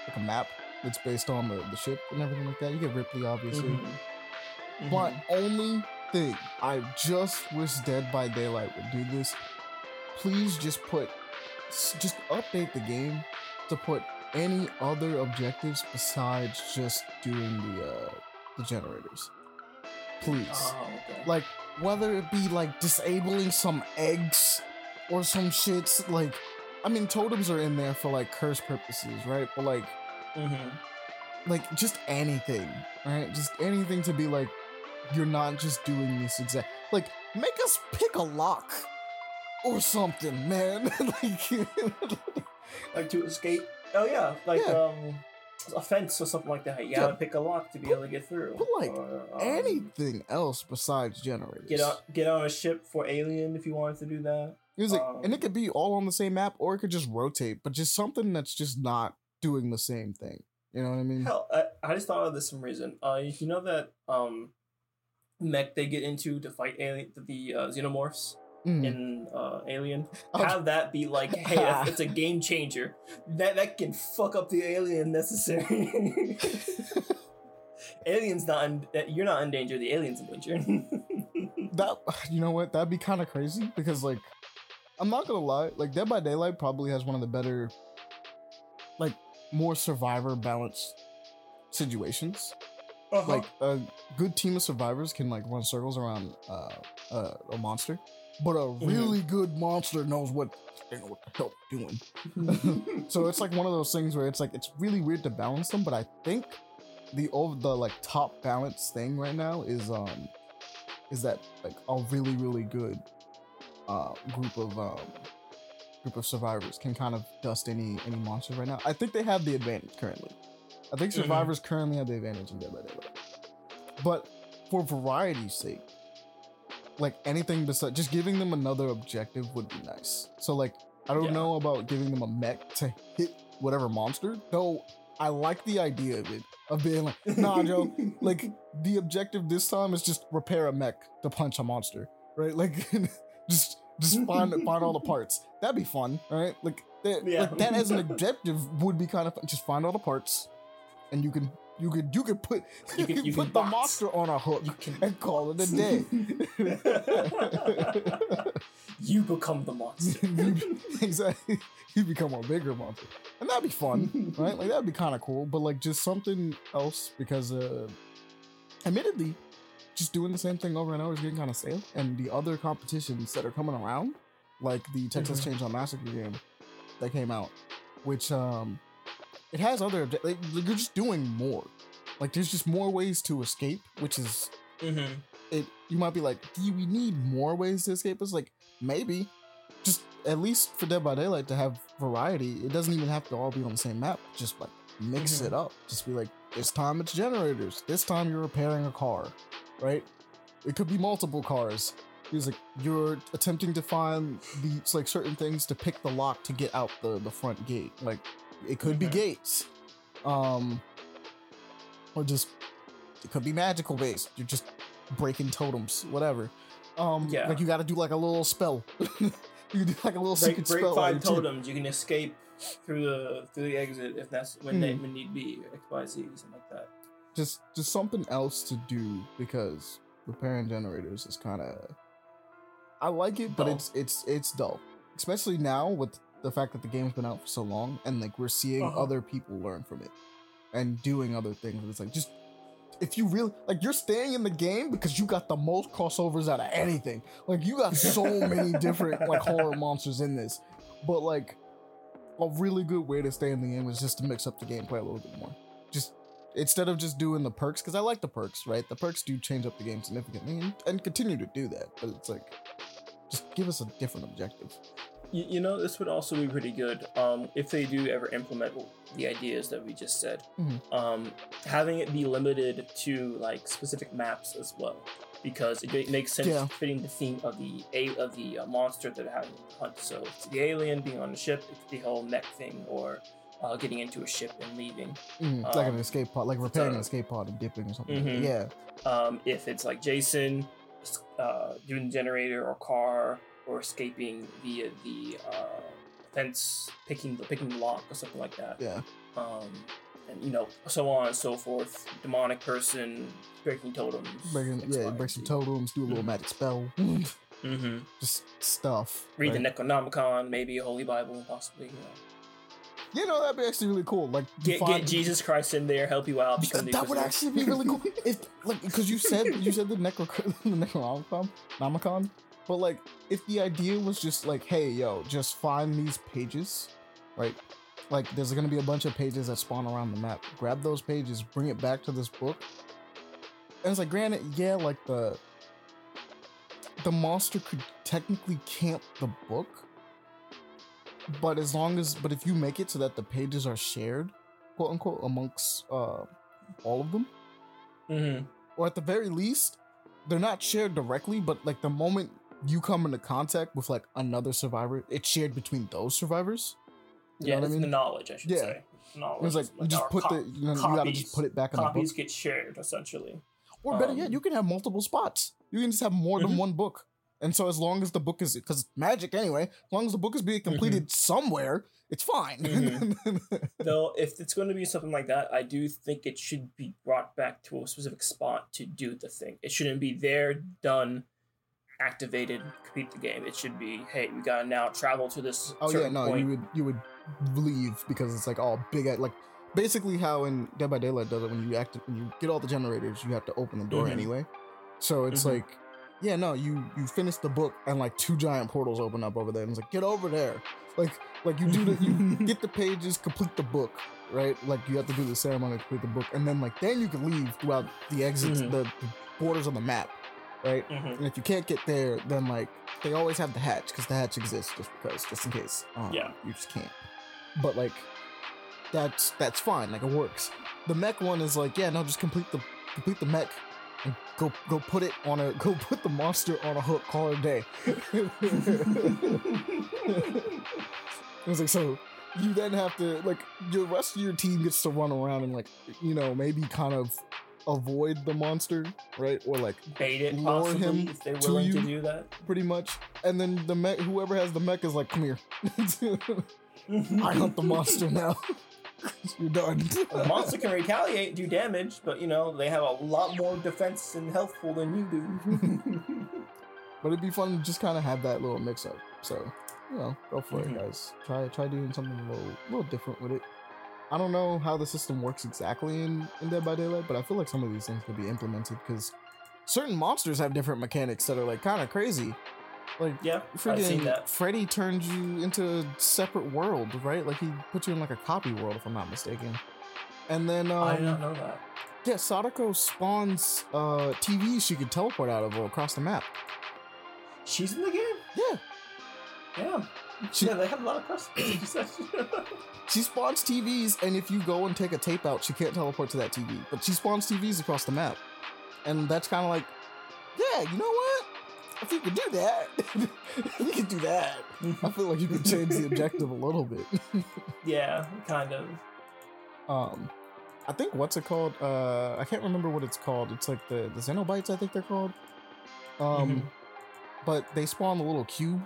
[SPEAKER 2] like a map that's based on the, the ship and everything like that. You get Ripley obviously.
[SPEAKER 3] Mhm.
[SPEAKER 2] But
[SPEAKER 3] Mhm.
[SPEAKER 2] only thing I just wish Dead by Daylight would do this. Please just put just update the game to put any other objectives besides just doing the uh the generators. Please
[SPEAKER 3] Oh, okay.
[SPEAKER 2] like whether it be like disabling some eggs or some shits like i mean totems are in there for like curse purposes right but like
[SPEAKER 3] Mhm.
[SPEAKER 2] like just anything right just anything to be like you're not just doing this exact like make us pick a lock or something man (laughs) like (laughs)
[SPEAKER 3] Like to escape. Oh yeah, like
[SPEAKER 2] Yeah.
[SPEAKER 3] um, a fence or something like that. You gotta
[SPEAKER 2] Yeah.
[SPEAKER 3] pick a lock to be able to get through.
[SPEAKER 2] But, like,
[SPEAKER 3] Or, um,
[SPEAKER 2] anything else besides generators
[SPEAKER 3] Get on, get on a ship for Alien if you wanted to do that.
[SPEAKER 2] It was like, and
[SPEAKER 3] Um,
[SPEAKER 2] it could be all on the same map, or it could just rotate, but just something that's just not doing the same thing. You know what I mean?
[SPEAKER 3] Hell, I, I just thought of this some reason. Uh, you know that um, mech they get into to fight alien the uh, xenomorphs
[SPEAKER 2] Mm.
[SPEAKER 3] in uh, Alien.
[SPEAKER 2] Oh.
[SPEAKER 3] Have that be like, hey, if it's a game changer. That that can fuck up the alien necessary. (laughs) aliens not in, you're not in danger. The aliens in danger. (laughs)
[SPEAKER 2] that you know what? That'd be kind of crazy because like, I'm not gonna lie, like Dead by Daylight probably has one of the better, like, more survivor balanced situations.
[SPEAKER 3] Uh-huh.
[SPEAKER 2] Like a good team of survivors can like run circles around uh, uh, a monster, but a really good monster knows what they know what the hell they're doing. (laughs) so it's like one of those things where it's like it's really weird to balance them, but I think the over the like top balance thing right now is um is that like a really really good uh, group of um, group of survivors can kind of dust any any monsters right now. I think they have the advantage currently. I think
[SPEAKER 3] Mhm.
[SPEAKER 2] survivors currently have the advantage in Dead by Daylight. But for variety's sake, like anything besides just giving them another objective would be nice. So like I don't
[SPEAKER 3] Yeah.
[SPEAKER 2] know about giving them a mech to hit whatever monster, though I like the idea of it of being like, (laughs) nah, Joe, like the objective this time is just repair a mech to punch a monster, right? Like (laughs) just just find find all the (laughs) parts. That'd be fun, right? Like that,
[SPEAKER 3] Yeah.
[SPEAKER 2] like that as an objective would be kind of fun. Just find all the parts, and you can you could you could put you,
[SPEAKER 3] You can-
[SPEAKER 2] can
[SPEAKER 3] you
[SPEAKER 2] put
[SPEAKER 3] can
[SPEAKER 2] the
[SPEAKER 3] box.
[SPEAKER 2] monster on a hook
[SPEAKER 3] You can-
[SPEAKER 2] and call it a day. (laughs)
[SPEAKER 3] you become the monster. (laughs)
[SPEAKER 2] You- exactly. You become a bigger monster, and that'd be fun, (laughs) right? Like that'd be kind of cool. But like just something else because, uh, admittedly, just doing the same thing over and over is getting kind of stale. And the other competitions that are coming around, like the Texas
[SPEAKER 3] Mhm.
[SPEAKER 2] Chainsaw Massacre game that came out, which um, it has other obje- like, you're just doing more. Like there's just more ways to escape, which is
[SPEAKER 3] mm-hmm.
[SPEAKER 2] it you might be like, do we need more ways to escape? It's like maybe, just at least for Dead by Daylight to have variety. It doesn't even have to all be on the same map. Just like mix
[SPEAKER 3] Mhm.
[SPEAKER 2] it up. Just be like, this time it's generators. This time you're repairing a car, right? It could be multiple cars. It's like you're attempting to find the it's like certain things to pick the lock to get out the the front gate. Like it could be gates, um, or just it could be magical based. You're just breaking totems, whatever. Um,
[SPEAKER 3] Yeah.
[SPEAKER 2] like you got to do like a little spell. (laughs) you can do like a little
[SPEAKER 3] break,
[SPEAKER 2] secret
[SPEAKER 3] break
[SPEAKER 2] spell.
[SPEAKER 3] five totems. You can escape through the through the exit if that's when they
[SPEAKER 2] Hmm.
[SPEAKER 3] when need be X Y Z something like that.
[SPEAKER 2] just just something else to do because repairing generators is kind of I like it, but
[SPEAKER 3] Dull.
[SPEAKER 2] it's it's it's dull, especially now with the fact that the game's been out for so long and like we're seeing
[SPEAKER 3] Uh-huh.
[SPEAKER 2] other people learn from it and doing other things. It's like just if you really like you're staying in the game because you got the most crossovers out of anything. Like you got so (laughs) many different like horror monsters in this, but like a really good way to stay in the game is just to mix up the gameplay a little bit more. Just instead of just doing the perks, because I like the perks, right? The perks do change up the game significantly and, and continue to do that, but it's like just give us a different objective.
[SPEAKER 3] You, you know, this would also be pretty good um, if they do ever implement the ideas that we just said.
[SPEAKER 2] Mhm.
[SPEAKER 3] Um, having it be limited to like specific maps as well, because it, ma- makes sense
[SPEAKER 2] Yeah.
[SPEAKER 3] fitting the theme of the a of the uh, monster that having to hunt. So it's the alien being on the ship, it's the whole mech thing, or uh, getting into a ship and leaving.
[SPEAKER 2] Mm, like an
[SPEAKER 3] Um,
[SPEAKER 2] escape pod, like repairing an escape pod and dipping or something. like
[SPEAKER 3] Mhm.
[SPEAKER 2] that. Yeah,
[SPEAKER 3] um, if it's like Jason uh, doing the generator or car or escaping via the uh, fence, picking the picking the lock or something like that.
[SPEAKER 2] yeah.
[SPEAKER 3] Um, and you know, so on and so forth. Demonic person breaking totems.
[SPEAKER 2] Breaking,
[SPEAKER 3] X,
[SPEAKER 2] yeah,
[SPEAKER 3] Y,
[SPEAKER 2] break some totems, do a little
[SPEAKER 3] Mhm.
[SPEAKER 2] magic spell,
[SPEAKER 3] Mm-hmm.
[SPEAKER 2] just stuff.
[SPEAKER 3] Read
[SPEAKER 2] right?
[SPEAKER 3] the Necronomicon, maybe a Holy Bible, possibly. You know.
[SPEAKER 2] You know, that'd be actually really cool. Like
[SPEAKER 3] Get,
[SPEAKER 2] find-
[SPEAKER 3] get Jesus Christ in there, help you out. Become
[SPEAKER 2] that would actually be really cool. (laughs) If like because you said you said the necro (laughs) the necronomicon, nomicon, but like if the idea was just like, hey yo, just find these pages, right? Like there's gonna be a bunch of pages that spawn around the map. Grab those pages, bring it back to this book, and it's like, granted, yeah, like the the monster could technically camp the book, but as long as but if you make it so that the pages are shared, quote unquote, amongst uh all of them,
[SPEAKER 3] Mhm.
[SPEAKER 2] or at the very least, they're not shared directly, but like the moment you come into contact with like another survivor, it's shared between those survivors. You
[SPEAKER 3] Yeah,
[SPEAKER 2] know what I mean?
[SPEAKER 3] the knowledge, I should
[SPEAKER 2] Yeah.
[SPEAKER 3] say. Knowledge.
[SPEAKER 2] It's like you just put
[SPEAKER 3] co-
[SPEAKER 2] the you, know, you gotta just put it back in the book.
[SPEAKER 3] copies get shared essentially.
[SPEAKER 2] Or better yet,
[SPEAKER 3] um,
[SPEAKER 2] you can have multiple spots. You can just have more than
[SPEAKER 3] Mhm.
[SPEAKER 2] one book. And so as long as the book is because it's magic anyway, as long as the book is being completed somewhere, it's fine. (laughs)
[SPEAKER 3] Though, if it's going to be something like that, I do think it should be brought back to a specific spot to do the thing. It shouldn't be there, done, activated, complete the game. It should be, hey, we gotta now travel to this.
[SPEAKER 2] oh yeah, no,
[SPEAKER 3] point.
[SPEAKER 2] you would you would leave because it's like all big at like basically how in Dead by Daylight does it when you act when you get all the generators, you have to open the door
[SPEAKER 3] Mhm.
[SPEAKER 2] anyway. So it's
[SPEAKER 3] Mhm.
[SPEAKER 2] like yeah, no, you you finish the book and like two giant portals open up over there and it's like get over there. Like like you do the you (laughs) get the pages, complete the book, right? Like you have to do the ceremony to complete the book, and then like then you can leave throughout the exits,
[SPEAKER 3] Mhm.
[SPEAKER 2] the, the borders on the map. Right?
[SPEAKER 3] Mhm.
[SPEAKER 2] And if you can't get there, then like they always have the hatch because the hatch exists just because, just in case. Um,
[SPEAKER 3] Yeah.
[SPEAKER 2] you just can't. But like, that's that's fine. Like it works. The mech one is like, yeah, no, just complete the complete the mech and go go put it on a (laughs) go put the monster on a hook. Call it a day. (laughs) It was like so. You then have to like your rest of your team gets to run around and like you know maybe kind of avoid the monster, right? Or like
[SPEAKER 3] Bait it
[SPEAKER 2] Lure
[SPEAKER 3] possibly
[SPEAKER 2] him
[SPEAKER 3] if they're
[SPEAKER 2] to
[SPEAKER 3] willing to
[SPEAKER 2] you.
[SPEAKER 3] do that.
[SPEAKER 2] pretty much. And then the mech, whoever has the mech is like, come here. (laughs) I hunt the monster (laughs) now. (laughs) You're done.
[SPEAKER 3] the monster can retaliate, do damage, but you know they have a lot more defense and health pool than you do.
[SPEAKER 2] but it'd be fun to just kind of have that little mix up. So, you know, go for
[SPEAKER 3] Mhm.
[SPEAKER 2] it, guys. Try try doing something a little little different with it. I don't know how the system works exactly in, in Dead by Daylight, but I feel like some of these things could be implemented because certain monsters have different mechanics that are like kind of crazy. Like
[SPEAKER 3] yeah, I've seen
[SPEAKER 2] freaking
[SPEAKER 3] that.
[SPEAKER 2] Freddy turns you into a separate world, right? Like he puts you in like a copy world, if I'm not mistaken. And then um,
[SPEAKER 3] I did not know that.
[SPEAKER 2] yeah, Sadako spawns uh TVs she could teleport out of or across the map.
[SPEAKER 3] She's in the game.
[SPEAKER 2] Yeah,
[SPEAKER 3] Yeah.
[SPEAKER 2] She-
[SPEAKER 3] yeah, they have a lot of questions. (laughs) (laughs)
[SPEAKER 2] she spawns TVs, and if you go and take a tape out, she can't teleport to that TV. But she spawns TVs across the map, and that's kind of like, yeah, you know what? If you could do that, (laughs) you could do that. I feel like you could change the objective a little bit.
[SPEAKER 3] yeah, kind of.
[SPEAKER 2] um i think what's it called uh i can't remember what it's called it's like the the Cenobites i think they're called um
[SPEAKER 3] Mhm.
[SPEAKER 2] but they spawn the little cube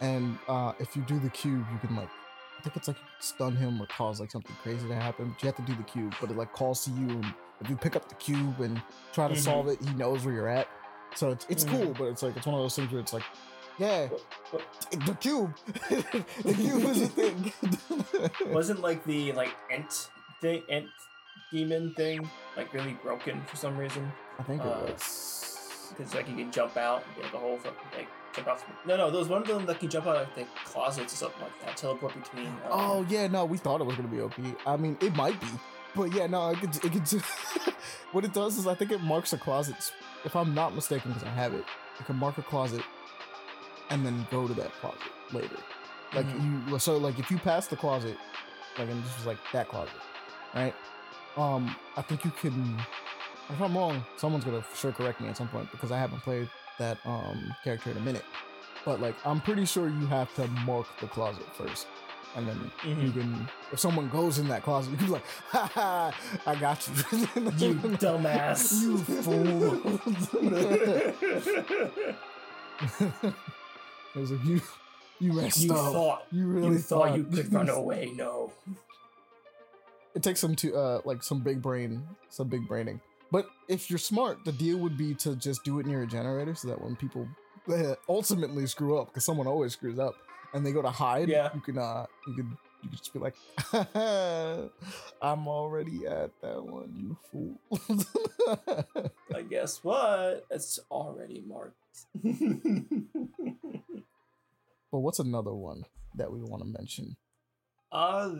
[SPEAKER 2] and uh if you do the cube you can like i think it's like stun him or cause like something crazy to happen but you have to do the cube but it like calls to you and if you pick up the cube and try to
[SPEAKER 3] Mhm.
[SPEAKER 2] solve it he knows where you're at so it's, it's
[SPEAKER 3] Mhm.
[SPEAKER 2] cool but it's like it's one of those things where it's like yeah the cube (laughs) the cube is a thing (laughs)
[SPEAKER 3] Wasn't like the like ent thing, ent demon thing, like really broken for some reason?
[SPEAKER 2] I think it
[SPEAKER 3] Uh,
[SPEAKER 2] was.
[SPEAKER 3] Because like you can jump out and get a whole fucking like jump out. From, no, no, there was one of them that can jump out like the closets or something like that, teleport between. uh,
[SPEAKER 2] Oh yeah, no, we thought it was gonna be OP. I mean, it might be, but yeah, no, it could. It could. (laughs) what it does is, I think it marks a closet. If I'm not mistaken, because I have it, it can mark a closet, and then go to that closet later. Like you, so like if you pass the closet, like and this was like that closet, right? Um, I think you can. If I'm wrong, someone's gonna for sure correct me at some point because I haven't played that um character in a minute. But like, I'm pretty sure you have to mark the closet first, and then you
[SPEAKER 3] Mhm.
[SPEAKER 2] can. If someone goes in that closet, you can be like, "Ha ha! I got you, (laughs)
[SPEAKER 3] You dumbass.
[SPEAKER 2] you fool!" (laughs) it was like you, you messed
[SPEAKER 3] you
[SPEAKER 2] up.
[SPEAKER 3] thought
[SPEAKER 2] you really
[SPEAKER 3] you thought you could run (laughs) away. No.
[SPEAKER 2] it takes some to uh like some big brain some big braining but if you're smart the deal would be to just do it near a generator so that when people (laughs) ultimately screw up because someone always screws up and they go to hide
[SPEAKER 3] Yeah.
[SPEAKER 2] you can uh you can you can just be like (laughs) i'm already at that one you fool
[SPEAKER 3] But guess what? It's already marked. (laughs)
[SPEAKER 2] but what's another one that we want to mention
[SPEAKER 3] uh,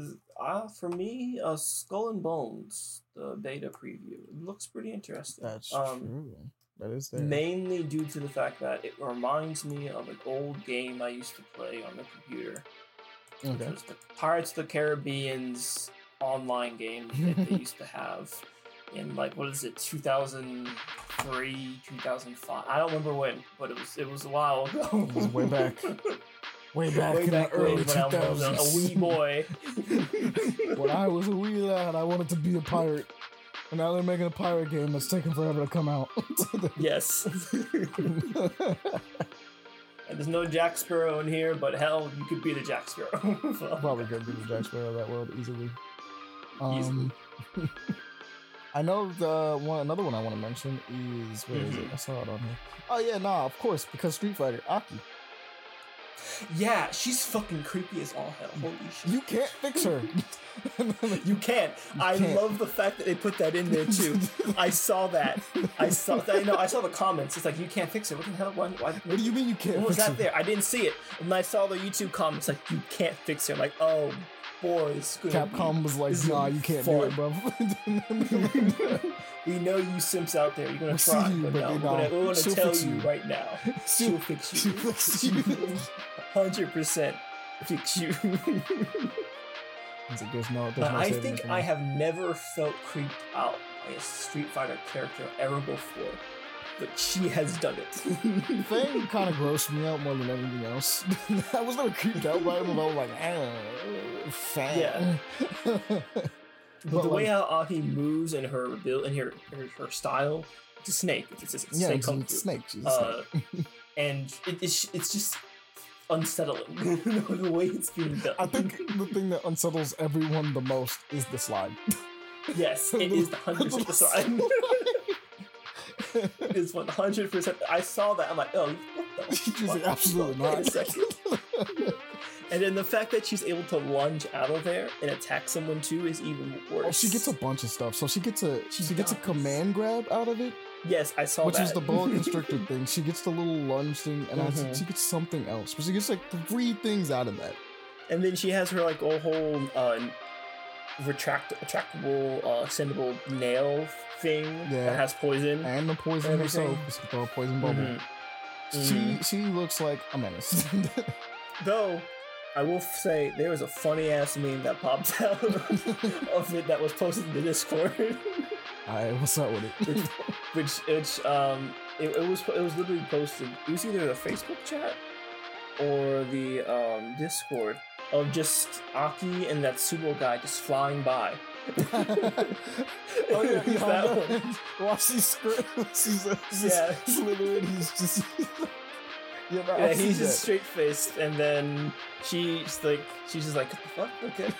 [SPEAKER 3] uh, for me, uh, Skull and Bones, the beta preview, it looks pretty interesting.
[SPEAKER 2] that's
[SPEAKER 3] um,
[SPEAKER 2] true that is there
[SPEAKER 3] Mainly due to the fact that it reminds me of an old game I used to play on the computer. Which
[SPEAKER 2] okay
[SPEAKER 3] was the Pirates of the Caribbean's online game that they (laughs) used to have in like what is it, two thousand three, two thousand five. I don't remember when, but it was it was a while ago.
[SPEAKER 2] It was way back. (laughs) way back
[SPEAKER 3] Way
[SPEAKER 2] in
[SPEAKER 3] back
[SPEAKER 2] the early
[SPEAKER 3] when, when I was a,
[SPEAKER 2] 2000s
[SPEAKER 3] a wee boy. (laughs)
[SPEAKER 2] when I was a wee lad, I wanted to be a pirate. And now they're making a pirate game that's taking forever to come out. (laughs)
[SPEAKER 3] yes. and there's no Jack Sparrow in here, but hell, you could be the Jack Sparrow. (laughs) So-
[SPEAKER 2] Probably could be the Jack Sparrow of that world easily.
[SPEAKER 3] Easily.
[SPEAKER 2] Um, I know the one. Another one I want to mention is where is it?
[SPEAKER 3] Mhm.
[SPEAKER 2] I saw it on here. Oh yeah, nah, of course because Street Fighter Aki.
[SPEAKER 3] Yeah, she's fucking creepy as all hell. Holy shit.
[SPEAKER 2] You can't fix her. (laughs) (laughs)
[SPEAKER 3] You can't. I
[SPEAKER 2] can't.
[SPEAKER 3] love the fact that they put that in there too. (laughs) I saw that. I saw that. You know, I saw the comments. It's like you can't fix it. What the hell? Why? why
[SPEAKER 2] what do you mean you can't
[SPEAKER 3] What was that
[SPEAKER 2] her?
[SPEAKER 3] there? I didn't see it. And I saw the YouTube comments like you can't fix her. I'm like, oh, gonna
[SPEAKER 2] Capcom was like, nah, you can't do it, bro.
[SPEAKER 3] we know you simps out there. You're gonna
[SPEAKER 2] We'll
[SPEAKER 3] try,
[SPEAKER 2] you,
[SPEAKER 3] but
[SPEAKER 2] but
[SPEAKER 3] no, we're gonna, we're gonna tell you
[SPEAKER 2] you.
[SPEAKER 3] right now. She'll fix you.
[SPEAKER 2] she'll fix you.
[SPEAKER 3] Hundred percent fix you. (laughs)
[SPEAKER 2] Like, there's no, there's no
[SPEAKER 3] I think I have never felt creeped out by a Street Fighter character ever before, but she has done it.
[SPEAKER 2] Fang kind of grossed me out more than anything else. (laughs) I was never creeped out by him, but I was like, ah, Fang.
[SPEAKER 3] Yeah. (laughs)
[SPEAKER 2] but
[SPEAKER 3] But the way how Aki moves and her build and her, her her style, it's a snake. It's, it's, it's a
[SPEAKER 2] yeah,
[SPEAKER 3] snake
[SPEAKER 2] it's, it's snake. She's a
[SPEAKER 3] Uh,
[SPEAKER 2] snake.
[SPEAKER 3] and it, it's it's just unsettling (laughs) the way it's being done.
[SPEAKER 2] I think the thing that unsettles everyone the most is the slide.
[SPEAKER 3] yes, (laughs) it is the hundred percent the sign. (laughs) It's one hundred percent. I saw that. I'm like, oh, what the?
[SPEAKER 2] She's like,
[SPEAKER 3] fuck?
[SPEAKER 2] absolutely
[SPEAKER 3] Wait a
[SPEAKER 2] not.
[SPEAKER 3] second. And then the fact that she's able to lunge out of there and attack someone too is even worse.
[SPEAKER 2] Oh, she gets a bunch of stuff. So she gets a she,
[SPEAKER 3] She
[SPEAKER 2] gets a command grab out of it,
[SPEAKER 3] yes, I saw that.
[SPEAKER 2] which
[SPEAKER 3] that.
[SPEAKER 2] is the boa (laughs) constrictor thing. She gets the little lunge thing, and I
[SPEAKER 3] Mhm.
[SPEAKER 2] think she gets something else. But she gets like three things out of that.
[SPEAKER 3] And then she has her like a whole uh, retract retractable uh, extendable nail thing
[SPEAKER 2] Yeah.
[SPEAKER 3] that has poison.
[SPEAKER 2] And the poison
[SPEAKER 3] Everything.
[SPEAKER 2] herself. Throw a poison bubble.
[SPEAKER 3] Mhm.
[SPEAKER 2] She
[SPEAKER 3] Mhm.
[SPEAKER 2] she looks like a menace. (laughs)
[SPEAKER 3] Though I will say there was a funny ass meme that popped (laughs) out of it that was posted in the Discord,
[SPEAKER 2] Alright, what's up with it?
[SPEAKER 3] Which which um it, it was it was literally posted. It was either the Facebook chat or the um Discord of just Aki and that Sumo guy just flying by. (laughs)
[SPEAKER 2] oh yeah,
[SPEAKER 3] was that one. (laughs)
[SPEAKER 2] Watch these scripts. He's, he's
[SPEAKER 3] Yeah.
[SPEAKER 2] just (laughs) literally he's just yeah, no,
[SPEAKER 3] Yeah, he's just straight faced, and then she's like, she's just like, what the fuck, okay.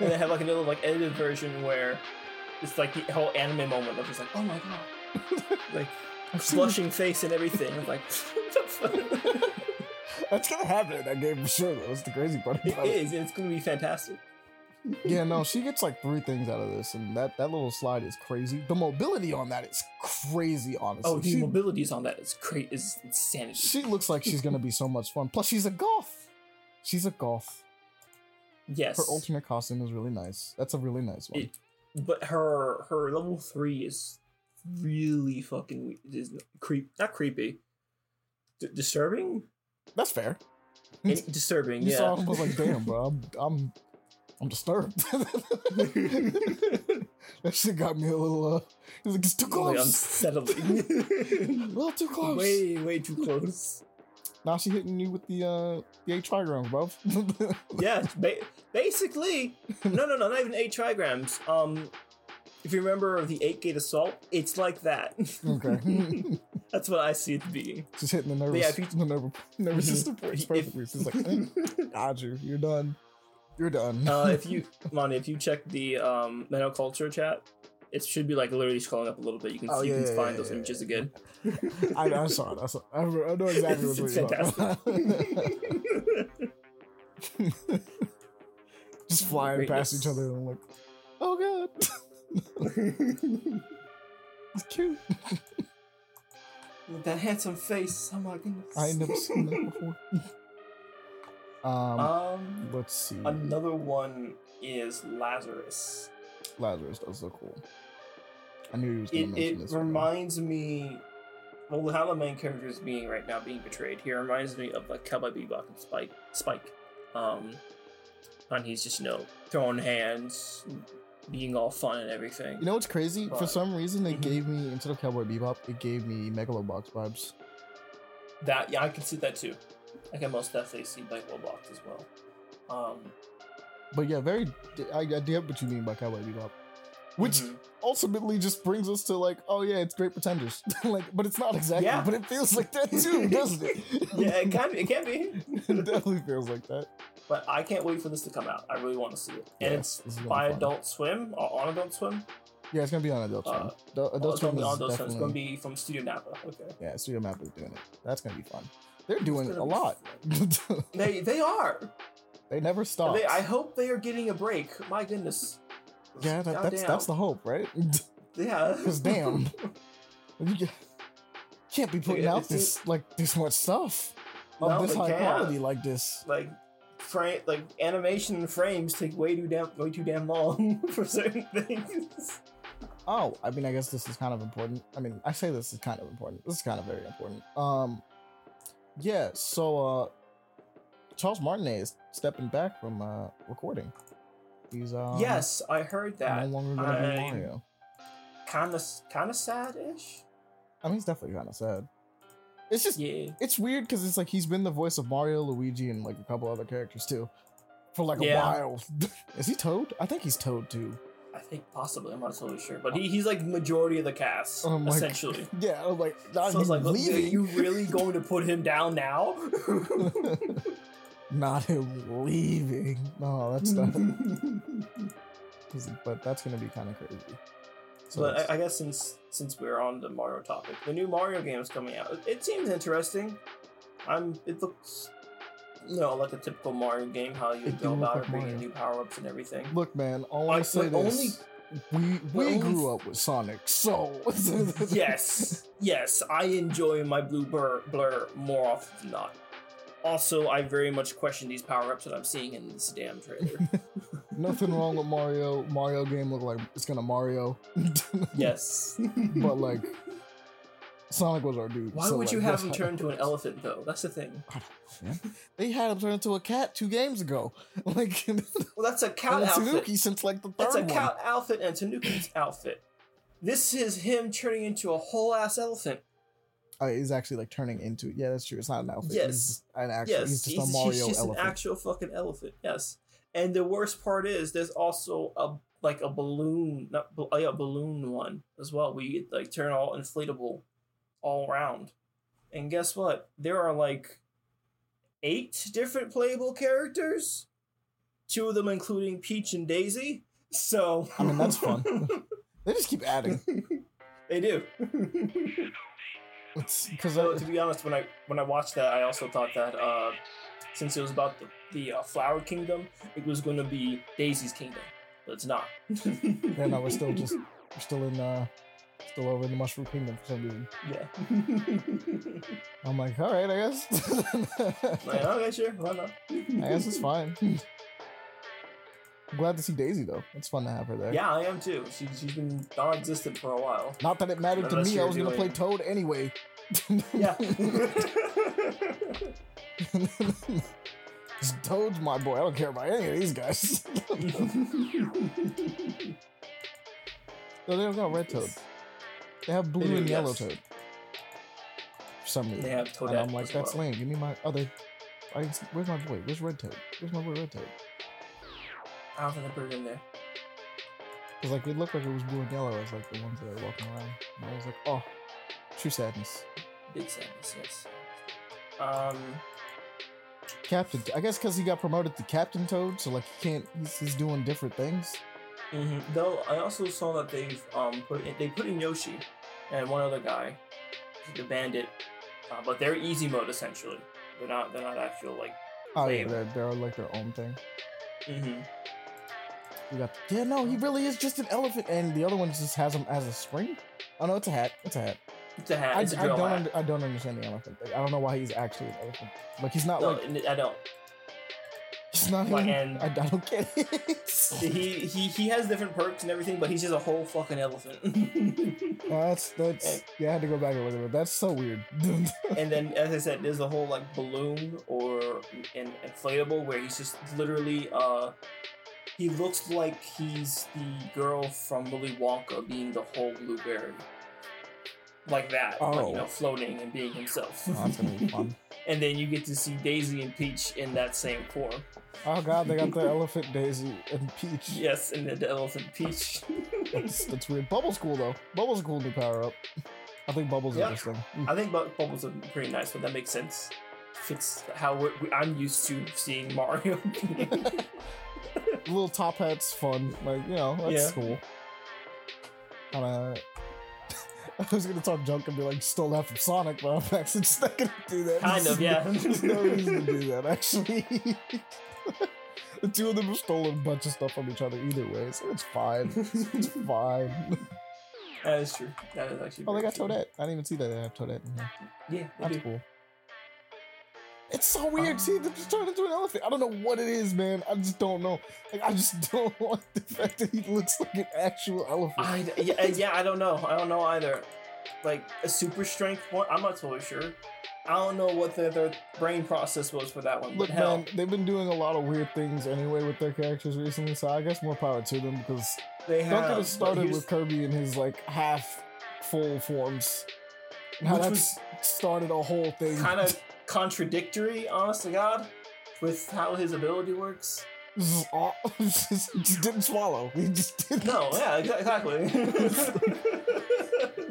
[SPEAKER 3] And they have like another like edited version where it's like the whole anime moment of just like, oh my god, (laughs) like (laughs)
[SPEAKER 2] I've
[SPEAKER 3] blushing face and everything. I'm like, (laughs) what the fuck?
[SPEAKER 2] That's gonna happen in that game for sure. Though. That's the crazy part
[SPEAKER 3] It
[SPEAKER 2] about it.
[SPEAKER 3] is, it's gonna be fantastic.
[SPEAKER 2] Yeah, no, she gets like three things out of this, and that that little slide is crazy. The mobility on that is crazy. Honestly,
[SPEAKER 3] Oh, the
[SPEAKER 2] she,
[SPEAKER 3] mobilities on that is great, is insanity.
[SPEAKER 2] she looks like she's gonna be so much fun. Plus, she's a goth. She's a goth.
[SPEAKER 3] yes,
[SPEAKER 2] Her alternate costume is really nice. That's a really nice one.
[SPEAKER 3] It- but her her level three is really fucking is creep, not creepy, D- disturbing.
[SPEAKER 2] That's fair.
[SPEAKER 3] Disturbing,
[SPEAKER 2] You
[SPEAKER 3] yeah.
[SPEAKER 2] saw him was like, damn, bro, I'm (laughs) I'm I'm disturbed. (laughs) that shit got me a little uh he's like, it's too close.
[SPEAKER 3] unsettling. (laughs)
[SPEAKER 2] a little too close.
[SPEAKER 3] way, way too close.
[SPEAKER 2] Now she hitting you with the uh the eight trigrams, bro.
[SPEAKER 3] Yeah, ba- basically. No, no, no, not even eight trigrams. Um, if you remember the eight gate assault, it's like that.
[SPEAKER 2] okay. (laughs)
[SPEAKER 3] That's what I see it being.
[SPEAKER 2] Just hitting the nervous,
[SPEAKER 3] yeah, you- (laughs)
[SPEAKER 2] the nervous, (laughs) nervous
[SPEAKER 3] Mhm.
[SPEAKER 2] system
[SPEAKER 3] If-
[SPEAKER 2] perfectly. It's like, got you. You're done. You're done.
[SPEAKER 3] uh, if you, Monty, if you check the um Menno Culture chat, it should be like literally scrolling up a little bit. You can
[SPEAKER 2] Oh,
[SPEAKER 3] you
[SPEAKER 2] yeah,
[SPEAKER 3] can
[SPEAKER 2] yeah,
[SPEAKER 3] find
[SPEAKER 2] yeah,
[SPEAKER 3] those images again.
[SPEAKER 2] I, I saw it. I saw. I, I know exactly
[SPEAKER 3] It's
[SPEAKER 2] what you're talking
[SPEAKER 3] fantastic.
[SPEAKER 2] about. just flying past each other. And I'm like, oh god, it's cute.
[SPEAKER 3] With that handsome face. Oh my goodness.
[SPEAKER 2] I ain't never seen that before. (laughs) um,
[SPEAKER 3] Um,
[SPEAKER 2] let's see.
[SPEAKER 3] another one is Lazarus.
[SPEAKER 2] Lazarus does look cool. I knew he was gonna
[SPEAKER 3] It,
[SPEAKER 2] mention
[SPEAKER 3] it
[SPEAKER 2] this. one.
[SPEAKER 3] reminds me, well, how the main character is being right now, being portrayed. He reminds me of like Cowboy Bebop and Spike. Spike, um, and he's just you know throwing hands, being all fun and everything.
[SPEAKER 2] You know what's crazy? For some reason, it
[SPEAKER 3] Mhm.
[SPEAKER 2] gave me instead of Cowboy Bebop, it gave me Megalobox vibes.
[SPEAKER 3] That yeah, I can see that too. I can most definitely see Megalobox as well. Um,
[SPEAKER 2] But yeah, very. I, I get what you mean by Cowboy Bebop, which
[SPEAKER 3] mhm.
[SPEAKER 2] ultimately just brings us to like, oh yeah, it's Great Pretenders. (laughs) like, but it's not exactly.
[SPEAKER 3] Yeah.
[SPEAKER 2] But it feels like that too, (laughs) doesn't it?
[SPEAKER 3] yeah, it can be. it can be. (laughs)
[SPEAKER 2] it definitely feels like that.
[SPEAKER 3] But I can't wait for this to come out. I really want to see it.
[SPEAKER 2] Yeah,
[SPEAKER 3] And it's
[SPEAKER 2] this is gonna
[SPEAKER 3] by. Adult Swim or on Adult Swim.
[SPEAKER 2] Yeah, it's gonna be on Adult Swim.
[SPEAKER 3] Uh,
[SPEAKER 2] Adult,
[SPEAKER 3] Oh,
[SPEAKER 2] Adult Swim
[SPEAKER 3] be
[SPEAKER 2] is
[SPEAKER 3] on Adult Swim.
[SPEAKER 2] definitely.
[SPEAKER 3] It's gonna be from Studio MAPPA. Okay.
[SPEAKER 2] Yeah, Studio MAPPA is doing it. That's gonna be fun. They're doing a lot.
[SPEAKER 3] They they are.
[SPEAKER 2] they never stop.
[SPEAKER 3] They, I hope they are getting a break. My goodness.
[SPEAKER 2] Yeah, that, that's that's the hope, right? (laughs) (laughs)
[SPEAKER 3] yeah.
[SPEAKER 2] Because damn, you (laughs) can't be putting
[SPEAKER 3] Yeah,
[SPEAKER 2] out this like this much stuff of
[SPEAKER 3] No,
[SPEAKER 2] this high
[SPEAKER 3] can't.
[SPEAKER 2] quality like this.
[SPEAKER 3] like frame like animation frames take way too damn way too damn long for certain things.
[SPEAKER 2] Oh, I mean, I guess this is kind of important. I mean, I say this is kind of important. This is kind of very important. Um, yeah. So, uh, Charles Martinet is stepping back from uh recording. He's uh
[SPEAKER 3] yes, I heard
[SPEAKER 2] no
[SPEAKER 3] that.
[SPEAKER 2] longer gonna be Mario.
[SPEAKER 3] Kind of kind of sad-ish.
[SPEAKER 2] I mean, he's definitely kind of sad. It's just
[SPEAKER 3] Yeah.
[SPEAKER 2] it's weird because it's like he's been the voice of Mario, Luigi, and like a couple other characters too, for like a while. (laughs) is he Toad? I think he's Toad too.
[SPEAKER 3] I think possibly. I'm not totally sure, but he, he's like majority of the cast
[SPEAKER 2] Oh
[SPEAKER 3] essentially. (laughs)
[SPEAKER 2] Yeah, I'm like,
[SPEAKER 3] So it's
[SPEAKER 2] him
[SPEAKER 3] like, look, are
[SPEAKER 2] leaving.
[SPEAKER 3] you really going to put him down now? (laughs)
[SPEAKER 2] not him leaving. No, that's not. (laughs) but that's gonna be kind of crazy. So
[SPEAKER 3] but I, I guess since since we're on the Mario topic, the new Mario game is coming out. It, it seems interesting. I'm. It looks, you know, like a typical Mario game. How you go about
[SPEAKER 2] like
[SPEAKER 3] bringing new power ups and everything.
[SPEAKER 2] look, man. All I
[SPEAKER 3] Like,
[SPEAKER 2] to say this: we we
[SPEAKER 3] only-
[SPEAKER 2] grew up with Sonic, so
[SPEAKER 3] yes, yes, I enjoy my blue blur, blur more often than not. Also, I very much question these power ups that I'm seeing in this damn trailer. (laughs)
[SPEAKER 2] Nothing wrong with Mario. Mario game look like it's gonna Mario. (laughs)
[SPEAKER 3] yes.
[SPEAKER 2] but like Sonic was our dude.
[SPEAKER 3] Why
[SPEAKER 2] so,
[SPEAKER 3] would
[SPEAKER 2] like,
[SPEAKER 3] you have (laughs) him turn to an elephant though? That's the thing.
[SPEAKER 2] They had him turn into a cat two games ago. Like
[SPEAKER 3] Well, that's a
[SPEAKER 2] cat
[SPEAKER 3] outfit.
[SPEAKER 2] Tanuki since like the third
[SPEAKER 3] That's
[SPEAKER 2] a
[SPEAKER 3] cow outfit and Tanuki's outfit. This is him turning into a whole ass elephant.
[SPEAKER 2] Uh, oh, he's actually like turning into. Yeah, that's true. It's not an outfit.
[SPEAKER 3] Yes.
[SPEAKER 2] He's an actual.
[SPEAKER 3] yes,
[SPEAKER 2] he's just
[SPEAKER 3] he's,
[SPEAKER 2] a Mario
[SPEAKER 3] he's just
[SPEAKER 2] elephant.
[SPEAKER 3] an actual fucking elephant. Yes, and the worst part is there's also a like a balloon, not oh yeah, balloon one as well. We like turn all inflatable all around. And guess what? There are like eight different playable characters. Two of them including Peach and Daisy. So
[SPEAKER 2] I mean, that's fun. (laughs) they just keep adding.
[SPEAKER 3] they do. (laughs)
[SPEAKER 2] Because
[SPEAKER 3] So to be honest, when I when I watched that, I also thought that uh, since it was about the, the uh, Flower Kingdom, it was going to be Daisy's Kingdom, but it's not. (laughs)
[SPEAKER 2] yeah, no, we're still just (laughs) we're still in uh still over in the Mushroom Kingdom for some reason.
[SPEAKER 3] yeah.
[SPEAKER 2] I'm like, all right, I guess. (laughs)
[SPEAKER 3] like, okay, sure, why not?
[SPEAKER 2] I guess it's fine. I'm glad to see Daisy though. It's fun to have her there.
[SPEAKER 3] Yeah, I am too. She, she's been non-existent for a while.
[SPEAKER 2] Not that it mattered to me. I was gonna play Toad anyway.
[SPEAKER 3] Yeah. (laughs)
[SPEAKER 2] Toad's my boy. I don't care about any of these guys. (laughs) no, they don't got red Toad. They have blue
[SPEAKER 3] do,
[SPEAKER 2] and yellow
[SPEAKER 3] yes.
[SPEAKER 2] Toad. For some reason.
[SPEAKER 3] they have toad.
[SPEAKER 2] I'm like, that's
[SPEAKER 3] well.
[SPEAKER 2] lame. Give me my other. I where's my boy? Where's Red Toad? Where's my boy Red Toad?
[SPEAKER 3] I don't think I put it in there.
[SPEAKER 2] Because like it looked like it was blue and yellow as like the ones that are walking around. And I was like, oh, true sadness.
[SPEAKER 3] Big sadness, yes. Um,
[SPEAKER 2] Captain, I guess because he got promoted to Captain Toad, so like he can't. He's, he's doing different things.
[SPEAKER 3] mhm. though I also saw that they've um put in, they put in Yoshi and one other guy, the bandit, uh, but they're easy mode essentially. They're not they're not actual like.
[SPEAKER 2] Oh yeah, they're, they're like their own thing.
[SPEAKER 3] Mm-hmm.
[SPEAKER 2] We got yeah, no, he really is just an elephant, and the other one just has him as a spring. Oh no, it's a hat. It's a hat.
[SPEAKER 3] It's a hat.
[SPEAKER 2] I,
[SPEAKER 3] It's a
[SPEAKER 2] I don't
[SPEAKER 3] hat.
[SPEAKER 2] under, I don't understand the elephant. I don't know why he's actually an elephant. Like he's not
[SPEAKER 3] No,
[SPEAKER 2] like
[SPEAKER 3] I don't.
[SPEAKER 2] he's not.
[SPEAKER 3] like,
[SPEAKER 2] even- I, I don't get it.
[SPEAKER 3] He he he has different perks and everything, but he's just a whole fucking elephant. (laughs)
[SPEAKER 2] That's that's yeah. I had to go back and look at it. That's so weird. (laughs)
[SPEAKER 3] and then, as I said, there's a whole like balloon or an inflatable where he's just literally uh. He looks like he's the girl from Willy Wonka being the whole blueberry. Like that. Like,
[SPEAKER 2] Oh.
[SPEAKER 3] you know, oh. floating and being himself.
[SPEAKER 2] Oh, that's gonna be (laughs) fun.
[SPEAKER 3] and then you get to see Daisy and Peach in that same form.
[SPEAKER 2] Oh god, they got the elephant Daisy and Peach.
[SPEAKER 3] Yes, and then the elephant Peach.
[SPEAKER 2] That's, that's weird. Bubbles cool though. Bubbles a cool new power up. I think Bubbles
[SPEAKER 3] Yeah.
[SPEAKER 2] interesting.
[SPEAKER 3] I think Bu- Bubbles are pretty nice, but that makes sense. Fits how we're, we, I'm used to seeing Mario. (laughs) (laughs)
[SPEAKER 2] Little top hat's fun. Like you know, that's
[SPEAKER 3] Yeah.
[SPEAKER 2] cool. Kind of. (laughs) I was gonna talk junk and be like, stole that from Sonic, but I'm (laughs) actually just not gonna do that.
[SPEAKER 3] Kind of, yeah. (laughs)
[SPEAKER 2] There's no reason to do that, actually. the two of them have stolen a bunch of stuff from each other either way, so it's fine. It's fine.
[SPEAKER 3] that is true. That is actually.
[SPEAKER 2] Oh, they got
[SPEAKER 3] true.
[SPEAKER 2] Toadette. I didn't even see that they have Toadette in here.
[SPEAKER 3] Yeah,
[SPEAKER 2] That's
[SPEAKER 3] do.
[SPEAKER 2] cool. It's so weird. Uh, See, they're just turned into an elephant. I don't know what it is, man. I just don't know. Like, I just (laughs) don't like the fact that he looks like an actual elephant.
[SPEAKER 3] I, (laughs) yeah, yeah, I don't know. I don't know either. Like a super strength one, I'm not totally sure. I don't know what the, their brain process was for that one.
[SPEAKER 2] Look, man, they've been doing a lot of weird things anyway with their characters recently, so I guess more power to them because
[SPEAKER 3] they
[SPEAKER 2] don't
[SPEAKER 3] have.
[SPEAKER 2] get us started with Kirby in his like half full forms.
[SPEAKER 3] Which
[SPEAKER 2] that's started a whole thing.
[SPEAKER 3] kind of (laughs) contradictory, honest to God, with how his ability works.
[SPEAKER 2] All, just, just didn't swallow. He just didn't.
[SPEAKER 3] No, yeah, exactly. (laughs)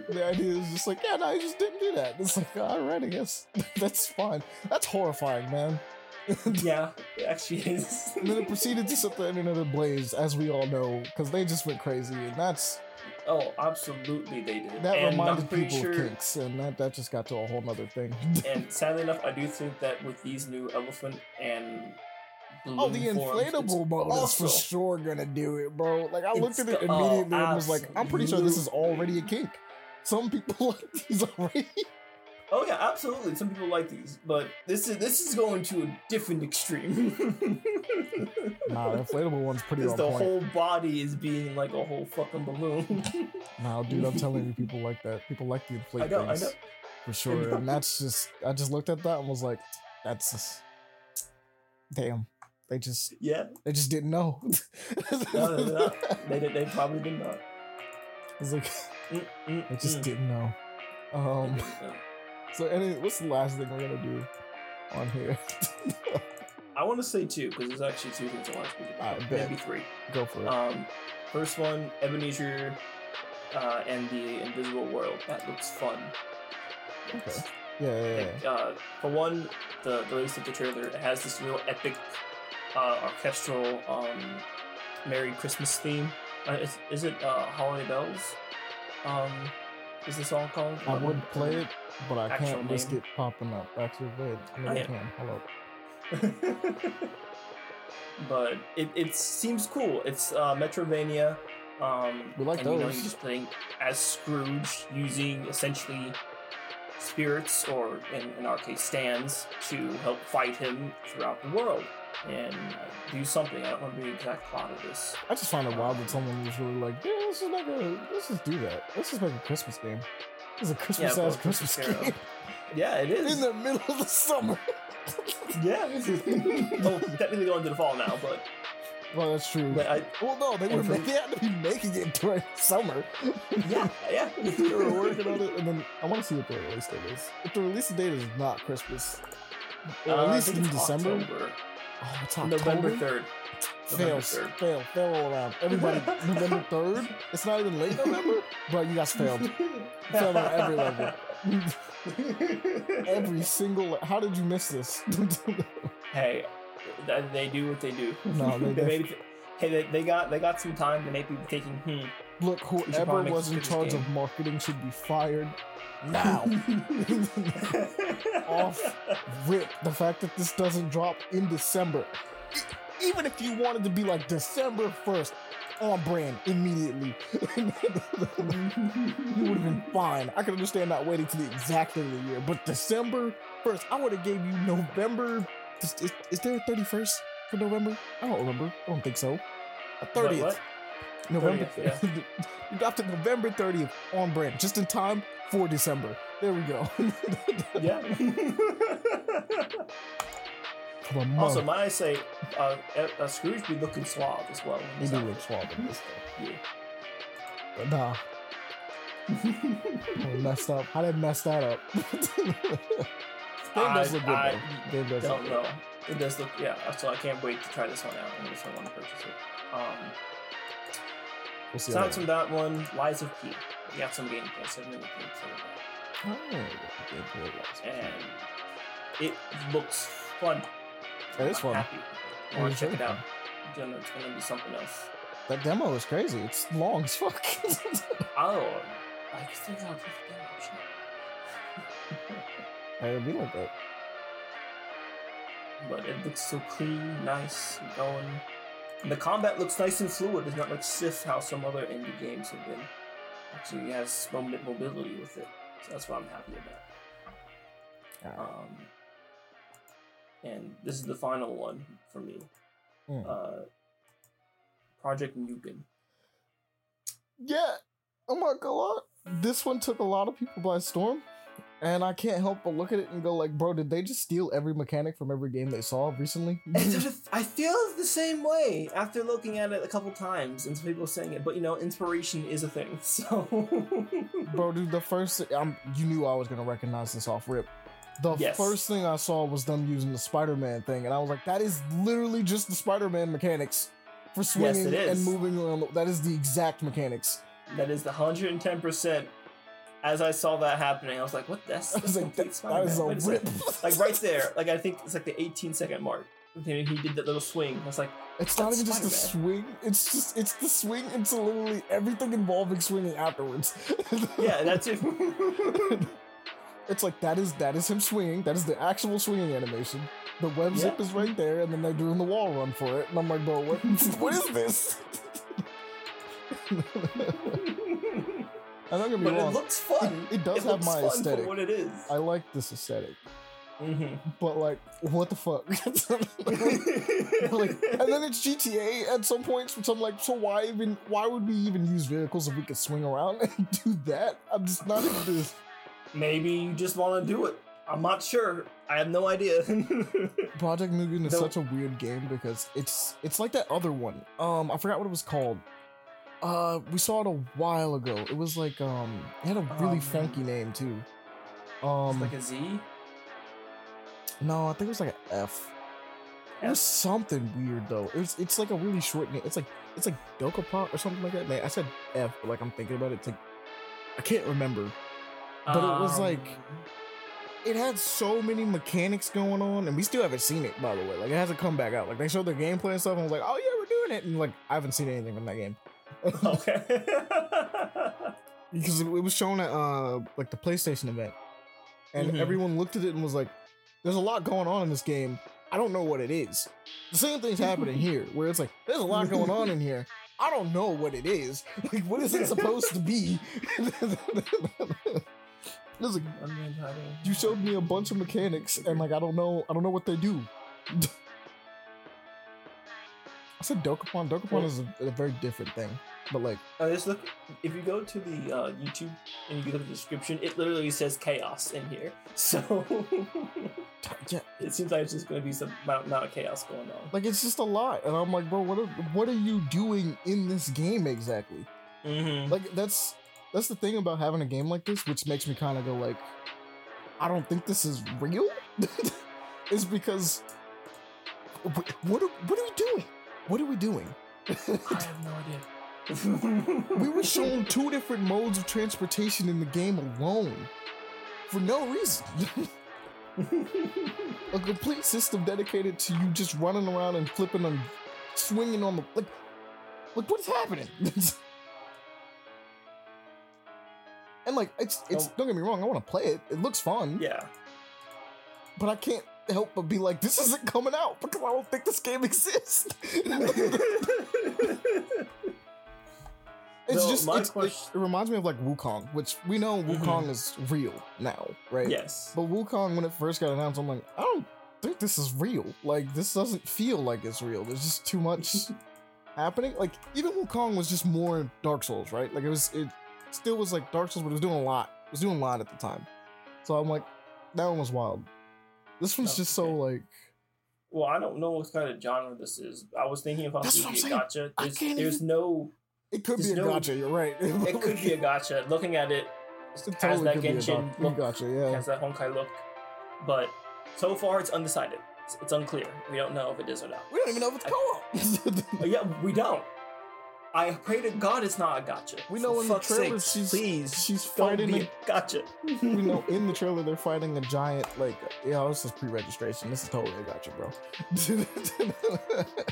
[SPEAKER 2] The idea is just like, yeah, no, he just didn't do that. It's like, all right, I guess (laughs) that's fine. That's horrifying, man. (laughs)
[SPEAKER 3] yeah, it actually is.
[SPEAKER 2] And then it proceeded to set the internet ablaze, as we all know, because they just went crazy, and that's
[SPEAKER 3] Oh, absolutely, they did.
[SPEAKER 2] that
[SPEAKER 3] and
[SPEAKER 2] reminded people
[SPEAKER 3] sure,
[SPEAKER 2] of kinks, and that that just got to a whole nother thing. (laughs)
[SPEAKER 3] And sadly enough, I do think that with these new elephant and
[SPEAKER 2] Oh, the
[SPEAKER 3] balloon forms, it's
[SPEAKER 2] inflatable mode is for sure gonna do it, bro. Like I looked at it
[SPEAKER 3] oh,
[SPEAKER 2] immediately and oh, was like, I'm pretty sure this is already a kink. Some people (laughs) like these already.
[SPEAKER 3] Oh yeah, absolutely. Some people like these, but this is this is going to a different extreme. (laughs)
[SPEAKER 2] Nah, the inflatable one's pretty
[SPEAKER 3] Because the
[SPEAKER 2] point.
[SPEAKER 3] whole body is being like a whole fucking balloon. (laughs)
[SPEAKER 2] Nah, dude, I'm telling you, people like that. People like the inflatable.
[SPEAKER 3] I know, I know.
[SPEAKER 2] for sure. And that's just, I just looked at that and was like, that's just, damn. They just,
[SPEAKER 3] yeah,
[SPEAKER 2] they just didn't know. (laughs)
[SPEAKER 3] no, no, no. they did. They probably did not.
[SPEAKER 2] It's like
[SPEAKER 3] Mm, mm,
[SPEAKER 2] they just
[SPEAKER 3] mm.
[SPEAKER 2] didn't know. Um.
[SPEAKER 3] They didn't know.
[SPEAKER 2] So, any, what's the last thing we're gonna do on here? (laughs)
[SPEAKER 3] I want to say two because there's actually two things I want to speak about. Maybe three.
[SPEAKER 2] Go for it.
[SPEAKER 3] Um, first one, Ebenezer uh, and the Invisible World. That looks fun.
[SPEAKER 2] okay. Yeah, yeah, yeah.
[SPEAKER 3] Uh, for one, the the latest of the trailer it has this real epic uh, orchestral um, Merry Christmas theme. Uh, is, is it uh, Holiday Bells? Um, is the song called?
[SPEAKER 2] I would play it, but I
[SPEAKER 3] Actual
[SPEAKER 2] can't risk it popping up. Actually, wait, I
[SPEAKER 3] Oh,
[SPEAKER 2] I can. Up. (laughs)
[SPEAKER 3] but it, it seems cool. It's uh, Metroidvania. Um,
[SPEAKER 2] We like
[SPEAKER 3] and, You know, you're just playing as Scrooge using essentially spirits, or in, in our case, stands, to help fight him throughout the world and uh, do something. I don't remember the exact plot of this.
[SPEAKER 2] I just find it wild that someone was really like, yeah, let's just make a, let's just do that. Let's just make a Christmas game. It's a Christmas
[SPEAKER 3] Yeah,
[SPEAKER 2] ass Christmas
[SPEAKER 3] Christmas
[SPEAKER 2] game
[SPEAKER 3] Yeah, it is.
[SPEAKER 2] in the middle of the summer. (laughs)
[SPEAKER 3] yeah. oh, technically going to the fall now, but,
[SPEAKER 2] well, that's true.
[SPEAKER 3] but I,
[SPEAKER 2] well, no, they were they had to be making it during summer.
[SPEAKER 3] yeah, yeah. (laughs)
[SPEAKER 2] they were working on it, and then I want to see what the release date is. If the release date is not Christmas, or
[SPEAKER 3] Uh,
[SPEAKER 2] at least in December.
[SPEAKER 3] October.
[SPEAKER 2] Oh, it's October.
[SPEAKER 3] November third. November
[SPEAKER 2] Fails, fail, fail all around. Everybody, (laughs) November third. It's not even late November, bro. You guys failed. You (laughs) failed on every level. Every single. le- How did you miss this? (laughs)
[SPEAKER 3] hey, they do what they do.
[SPEAKER 2] No, they
[SPEAKER 3] they maybe, hey, they, they got they got some time. They may be taking hmm.
[SPEAKER 2] Look, whoever was in charge of marketing should be fired (laughs) now. (laughs) Off rip. The fact that this doesn't drop in December, even if you wanted to be like December first, on brand immediately, (laughs) you would have been fine. I could understand not waiting to the exact end of the year, but December first, I would have gave you November. Is, is, is there a thirty first for November? I don't remember. I don't think so. A
[SPEAKER 3] What,
[SPEAKER 2] thirtieth.
[SPEAKER 3] what?
[SPEAKER 2] November.
[SPEAKER 3] 30th, (laughs)
[SPEAKER 2] you dropped it November 30th on brand, just in time for December. There we go. (laughs)
[SPEAKER 3] Yeah. (laughs) Also, might I say, uh, uh, Scrooge be looking suave as well.
[SPEAKER 2] he do look suave in this
[SPEAKER 3] Yeah.
[SPEAKER 2] But nah, I messed up. How did I mess that up? Game does
[SPEAKER 3] I-
[SPEAKER 2] look good
[SPEAKER 3] I
[SPEAKER 2] though. Does
[SPEAKER 3] Don't
[SPEAKER 2] look
[SPEAKER 3] know. It does look, yeah. So I can't wait to try this one out. I just want to purchase it. Um.
[SPEAKER 2] We'll see.
[SPEAKER 3] aside from that one, Lies of P. We got some gameplay, gameplay of that.
[SPEAKER 2] Oh, gameplay wise.
[SPEAKER 3] and it looks fun.
[SPEAKER 2] Is
[SPEAKER 3] I'm
[SPEAKER 2] fun.
[SPEAKER 3] Happy. I want to check it out. It's gonna, it's gonna be something else.
[SPEAKER 2] That demo is crazy. It's long as fuck. (laughs)
[SPEAKER 3] Oh, I think I'll play the demo. shit.
[SPEAKER 2] It'll be like that.
[SPEAKER 3] But it looks so clean, nice, going. And the combat looks nice and fluid. It's not like stiff how some other indie games have been. Actually, it has moment mobility with it. So that's what I'm happy about.
[SPEAKER 2] Alright.
[SPEAKER 3] Um, and this is the final one for me.
[SPEAKER 2] Hmm.
[SPEAKER 3] Uh, Project Mugen.
[SPEAKER 2] Yeah, I'm not gonna lie. This one took a lot of people by storm, and I can't help but look at it and go like, bro, did they just steal every mechanic from every game they saw recently? (laughs)
[SPEAKER 3] I feel the same way after looking at it a couple times and some people saying it, but you know, inspiration is a thing. (laughs) So,
[SPEAKER 2] bro, dude, the first I'm, you knew I was gonna recognize this off rip. The
[SPEAKER 3] Yes.
[SPEAKER 2] first thing I saw was them using the Spider-Man thing, and I was like, that is literally just the Spider-Man mechanics for swinging
[SPEAKER 3] is.
[SPEAKER 2] and moving around. That is the exact mechanics.
[SPEAKER 3] that is the hundred and ten percent. As I saw that happening, I was like, "What? That's,
[SPEAKER 2] I was like,
[SPEAKER 3] complete
[SPEAKER 2] that, is a rip. (laughs)
[SPEAKER 3] Like right there, like I think it's like the 18 second mark. He he did that little swing. I was like,
[SPEAKER 2] It's not even just the swing. It's just it's the swing. It's literally everything involving swinging afterwards. (laughs)
[SPEAKER 3] yeah, that's (laughs) it.
[SPEAKER 2] it's like that is that is him swinging. That is the actual swinging animation. The web
[SPEAKER 3] Yeah.
[SPEAKER 2] zip is right there, and then they're doing the wall run for it. And I'm like, bro, what? what is this? I don't get me
[SPEAKER 3] but
[SPEAKER 2] wrong.
[SPEAKER 3] it looks fun.
[SPEAKER 2] It- it does have
[SPEAKER 3] looks
[SPEAKER 2] my
[SPEAKER 3] fun
[SPEAKER 2] aesthetic.
[SPEAKER 3] For what it is.
[SPEAKER 2] I like this aesthetic,
[SPEAKER 3] hmm
[SPEAKER 2] but like, what the fuck? (laughs) like, and then it's GTA at some points, which I'm like, so why even? Why would we even use vehicles if we could swing around (laughs) and do that? I'm just not into this.
[SPEAKER 3] Maybe you just want to do it. I'm not sure. I have no idea. (laughs)
[SPEAKER 2] Project Mugen is
[SPEAKER 3] No.
[SPEAKER 2] such a weird game because it's it's like that other one. Um, I forgot what it was called. Uh, we saw it a while ago. It was like um, it had a really
[SPEAKER 3] Um,
[SPEAKER 2] funky name too. Um,
[SPEAKER 3] like a Z.
[SPEAKER 2] no, I think it was like an F. It was something weird though. It was it's like a really short name. It's like it's like Dokapon or something like that. Man, I said F, but like I'm thinking about it. It's like I can't remember. But it was like
[SPEAKER 3] Um,
[SPEAKER 2] it had so many mechanics going on, and we still haven't seen it, by the way. Like, it hasn't come back out. Like, they showed their gameplay and stuff, and I was like, oh, yeah, we're doing it. And, like, I haven't seen anything from that game.
[SPEAKER 3] Okay. (laughs)
[SPEAKER 2] because it, was shown at, uh, like, the PlayStation event. And
[SPEAKER 3] Mhm.
[SPEAKER 2] everyone looked at it and was like, there's a lot going on in this game. I don't know what it is. The same thing's happening here, where it's like, there's a lot going on in here. I don't know what it is. (laughs) Like, what is it supposed to be? (laughs) There's like, you showed me a bunch of mechanics and like I don't know I don't know what they do. I said Dokapon. Dokapon is a, a very different thing, but like
[SPEAKER 3] Uh, just look. If you go to the uh, YouTube and you look at the description, it literally says chaos in here. (laughs) So
[SPEAKER 2] yeah,
[SPEAKER 3] it seems like it's just going to be some amount, amount of chaos going on.
[SPEAKER 2] like it's just a lot, and I'm like, bro, what are what are you doing in this game exactly?
[SPEAKER 3] Mm-hmm.
[SPEAKER 2] Like that's that's the thing about having a game like this, which makes me kind of go like, I don't think this is real. (laughs) is because what are, what are we doing? What are we doing?
[SPEAKER 3] I have no idea. (laughs)
[SPEAKER 2] We were shown two different modes of transportation in the game alone for no reason. (laughs) a complete system dedicated to you just running around and flipping and swinging on the like. Like what's happening? (laughs) and like it's it's
[SPEAKER 3] Oh.
[SPEAKER 2] don't get me wrong, I want to play it. It looks fun,
[SPEAKER 3] yeah.
[SPEAKER 2] but I can't help but be like, this isn't coming out because I don't think this game exists. It's just it's, it,
[SPEAKER 3] question-
[SPEAKER 2] it reminds me of like Wukong, which we know
[SPEAKER 3] Mhm.
[SPEAKER 2] Wukong is real now, right?
[SPEAKER 3] yes.
[SPEAKER 2] But Wukong, when it first got announced, I'm like, I don't think this is real. Like, this doesn't feel like it's real. There's just too much (laughs) happening. Like, even Wukong was just more Dark Souls, right? Like, it was, it still was like Dark Souls, but it was doing a lot. It was doing a lot at the time. So I'm like, that one was wild. This one's
[SPEAKER 3] Oh,
[SPEAKER 2] just so
[SPEAKER 3] okay.
[SPEAKER 2] like,
[SPEAKER 3] Well, I don't know what kind of genre this is. I was thinking about
[SPEAKER 2] That's what I'm
[SPEAKER 3] a
[SPEAKER 2] saying.
[SPEAKER 3] gotcha. There's, there's
[SPEAKER 2] even-
[SPEAKER 3] no.
[SPEAKER 2] it could be a
[SPEAKER 3] no-
[SPEAKER 2] gotcha. You're right. (laughs)
[SPEAKER 3] It could be a (laughs) gacha. Looking at it,
[SPEAKER 2] It
[SPEAKER 3] has
[SPEAKER 2] totally
[SPEAKER 3] that Genshin look,
[SPEAKER 2] gotcha. Yeah.
[SPEAKER 3] has that Honkai look, but so far it's undecided. It's, it's unclear. We don't know if it is or not.
[SPEAKER 2] We don't even know if it's co-op. (laughs)
[SPEAKER 3] Yeah, we don't. I pray to God it's not a gacha.
[SPEAKER 2] We know
[SPEAKER 3] For
[SPEAKER 2] in the trailer
[SPEAKER 3] sake,
[SPEAKER 2] she's-
[SPEAKER 3] please
[SPEAKER 2] she's fighting a-
[SPEAKER 3] a gacha.
[SPEAKER 2] we know (laughs) in the trailer they're fighting a giant like yeah this is pre-registration this is totally a gacha bro (laughs)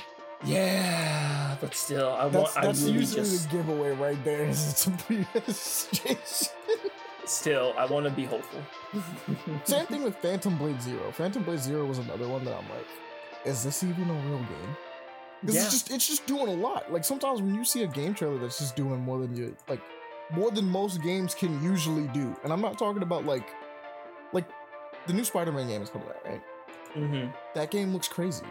[SPEAKER 3] Yeah, but still, I
[SPEAKER 2] that's,
[SPEAKER 3] want. I
[SPEAKER 2] that's
[SPEAKER 3] really
[SPEAKER 2] usually
[SPEAKER 3] just
[SPEAKER 2] the giveaway right there is it's a pre-registration
[SPEAKER 3] still I want to be hopeful. (laughs)
[SPEAKER 2] same thing with phantom blade zero phantom blade zero was another one that i'm like is this even a real game because
[SPEAKER 3] Yeah.
[SPEAKER 2] it's just it's just doing a lot like sometimes when you see a game trailer that's just doing more than you like more than most games can usually do and i'm not talking about like like the new spider-man game is coming out right
[SPEAKER 3] Mm-hmm.
[SPEAKER 2] That game looks crazy.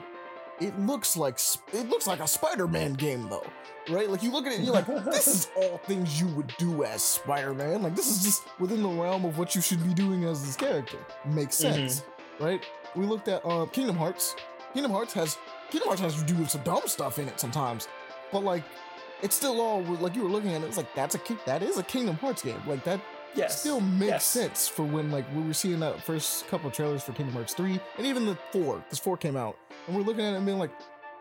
[SPEAKER 2] It looks like it looks like a Spider-Man game though, right? Like you look at it and you're like, (laughs) this is all things you would do as Spider-Man. Like this is just within the realm of what you should be doing as this character. Makes
[SPEAKER 3] Mhm.
[SPEAKER 2] sense, right? We looked at uh, Kingdom Hearts. Kingdom Hearts has Kingdom Hearts has to do with some dumb stuff in it sometimes, but like it's still all like you were looking at it. It's like that's a that is a Kingdom Hearts game. Like that
[SPEAKER 3] Yes.
[SPEAKER 2] still makes
[SPEAKER 3] Yes.
[SPEAKER 2] sense for when like we were seeing that first couple of trailers for Kingdom Hearts 3 and even the 4 because 4 came out and we're looking at it and being like